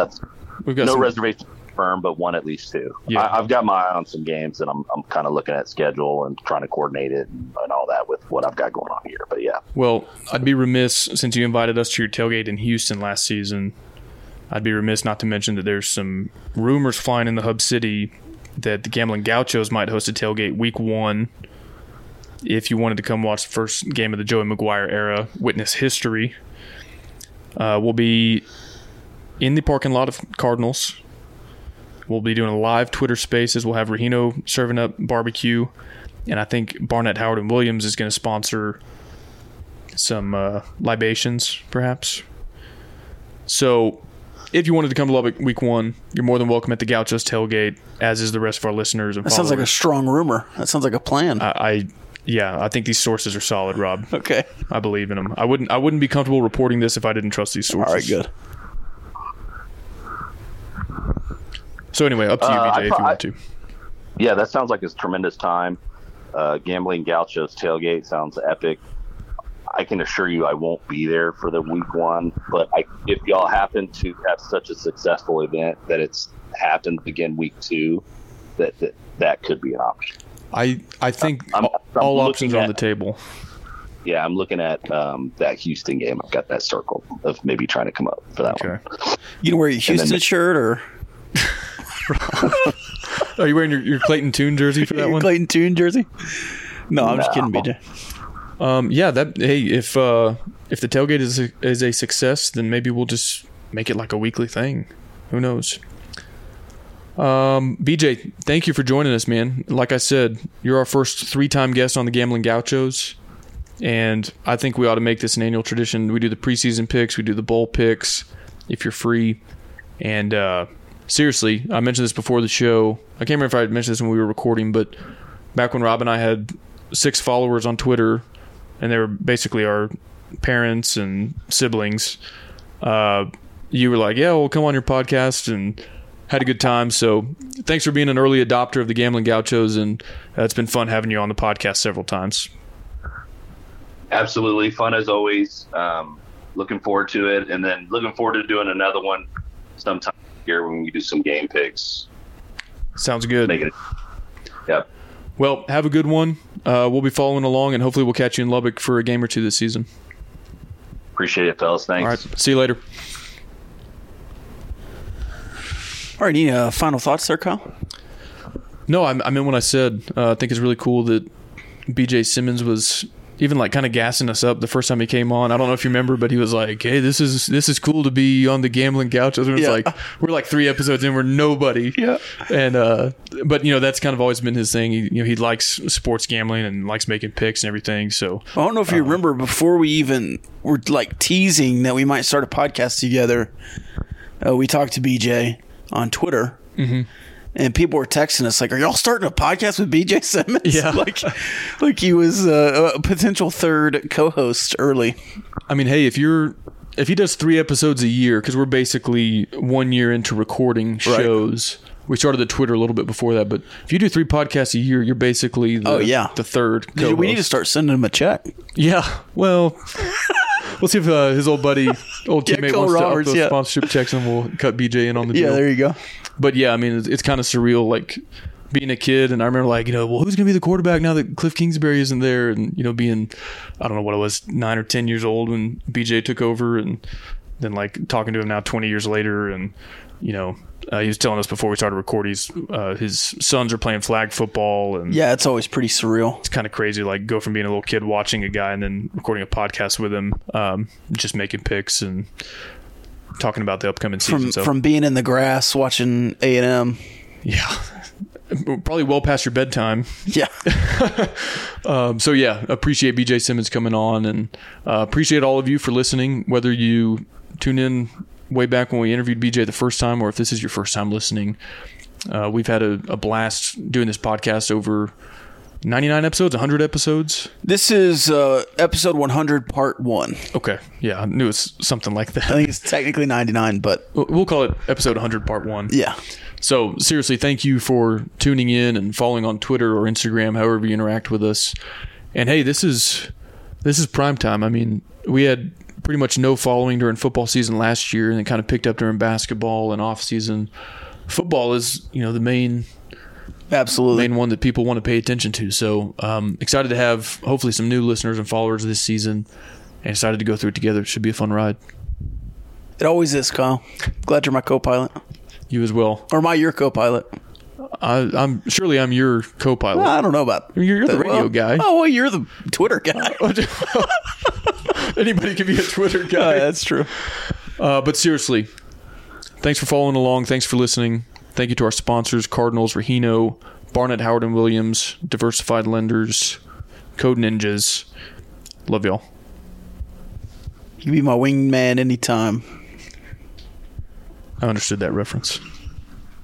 We've got no some, reservation confirmed, but one at least two. Yeah. I, I've got my eye on some games, and I'm I'm kind of looking at schedule and trying to coordinate it and, and all that with what I've got going on here. But yeah. Well, I'd be remiss since you invited us to your tailgate in Houston last season. I'd be remiss not to mention that there's some rumors flying in the hub city that the Gambling Gauchos might host a tailgate week one. If you wanted to come watch the first game of the Joey McGuire era, witness history, uh, we'll be in the parking lot of Cardinals. We'll be doing a live Twitter Spaces. We'll have Rahino serving up barbecue, and I think Barnett Howard and Williams is going to sponsor some uh, libations, perhaps. So, if you wanted to come to Lubbock week one, you're more than welcome at the Gauchos tailgate, as is the rest of our listeners and that sounds like a strong rumor. That sounds like a plan. I, I, yeah, I think these sources are solid, Rob. okay. I believe in them. I wouldn't, I wouldn't be comfortable reporting this if I didn't trust these sources. All right. Good. So anyway, up to you, Uh, BJ, I if you want to. Yeah, that sounds like a tremendous time. Uh, Gambling Gauchos tailgate sounds epic. I can assure you I won't be there for the week one, but I, if y'all happen to have such a successful event that it's happened again week two, that that, that could be an option. I, I think I'm- all, I'm all looking options are on the table. Yeah, I'm looking at um, that Houston game. I've got that circle of maybe trying to come up for that Okay. one. You gonna wear your Houston then- shirt or Are you wearing your, your Clayton Tune jersey for that your one? Clayton Tune jersey? No, I'm just kidding, No. BJ. Um, yeah, that hey, if uh, if the tailgate is a, is a success, then maybe we'll just make it like a weekly thing. Who knows? Um, BJ, thank you for joining us, man. Like I said, you're our first three-time guest on the Gambling Gauchos, and I think we ought to make this an annual tradition. We do the preseason picks, we do the bowl picks, if you're free, and uh, seriously, I mentioned this before the show. I can't remember if I mentioned this when we were recording, but back when Rob and I had six followers on Twitter, and they were basically our parents and siblings. Uh, you were like, "Yeah, we'll come on your podcast," and had a good time. So, thanks for being an early adopter of the Gambling Gauchos, and uh, it's been fun having you on the podcast several times. Absolutely fun as always. Um, looking forward to it, and then looking forward to doing another one sometime here when we do some game picks. Sounds good. Make it. Yep. Well, have a good one. Uh, we'll be following along, and hopefully, we'll catch you in Lubbock for a game or two this season. Appreciate it, fellas. Thanks. All right, see you later. All right. Any uh, final thoughts there, Kyle? No, I, I meant what I said. Uh, I think it's really cool that BJ Symons was even like kind of gassing us up the first time he came on. I don't know if you remember, but he was like, "Hey, this is this is cool to be on the gambling couch." It's Yeah. like we're like three episodes in, we're nobody. Yeah. And uh, but you know that's kind of always been his thing. He, you know, he likes sports gambling and likes making picks and everything. So I don't know if you remember before we even were like teasing that we might start a podcast together. Uh, we talked to BJ on Twitter, and people were texting us like, "Are y'all starting a podcast with BJ Symons?" Yeah. like, like he was uh, a potential third co-host early. I mean, hey, if you're if he does three episodes a year, because we're basically one year into recording shows. We started the Twitter a little bit before that, but if you do three podcasts a year, you're basically the, Oh, yeah. the third. we need to start sending him a check. Yeah, well, we'll see if uh, his old buddy, old teammate Cole wants to up Roberts, those yeah. sponsorship checks, and we'll cut BJ in on the deal. Yeah, there you go. but yeah, I mean, it's, it's kind of surreal, like being a kid. And I remember, like, you know, well, who's going to be the quarterback now that Cliff Kingsbury isn't there? And, you know, being, I don't know what I was, nine or 10 years old when BJ took over. And then, like, talking to him now 20 years later. And, you know, uh, he was telling us before we started recording, uh, his sons are playing flag football. And Yeah, it's always pretty surreal. it's kind of crazy, like, go from being a little kid watching a guy and then recording a podcast with him, um, just making picks and talking about the upcoming season. From so, from being in the grass watching A and M. yeah. Probably well past your bedtime. Yeah, Um, so yeah, appreciate BJ Symons coming on, and uh, appreciate all of you for listening. Whether you tune in way back when we interviewed BJ the first time, or if this is your first time listening, uh, we've had a, a blast doing this podcast over 99 episodes, 100 episodes. this is uh, episode 100, part one. Okay, yeah, I knew it's something like that. I think it's technically 99, but We'll call it episode 100, part one. yeah, So seriously, thank you for tuning in and following on Twitter or Instagram, however you interact with us. And hey, this is this is prime time. I mean, we had pretty much no following during football season last year, and it kind of picked up during basketball and off season. Football is you know the main absolutely. main one that people want to pay attention to. So um, excited to have hopefully some new listeners and followers this season, and excited to go through it together. It should be a fun ride. It always is, Kyle. Glad you're my co-pilot, You as well. or my your co-pilot. I, I'm surely I'm your co-pilot. I don't know about You're- you're the radio well, guy. Oh well, you're the Twitter guy. Anybody can be a Twitter guy. that's true. Uh, but seriously, thanks for following along. Thanks for listening. Thank you to our sponsors Cardinals, Rahino, Barnett, Howard and Williams, Diversified Lenders, Code Ninjas. Love y'all. You can be my wingman anytime. I understood that reference.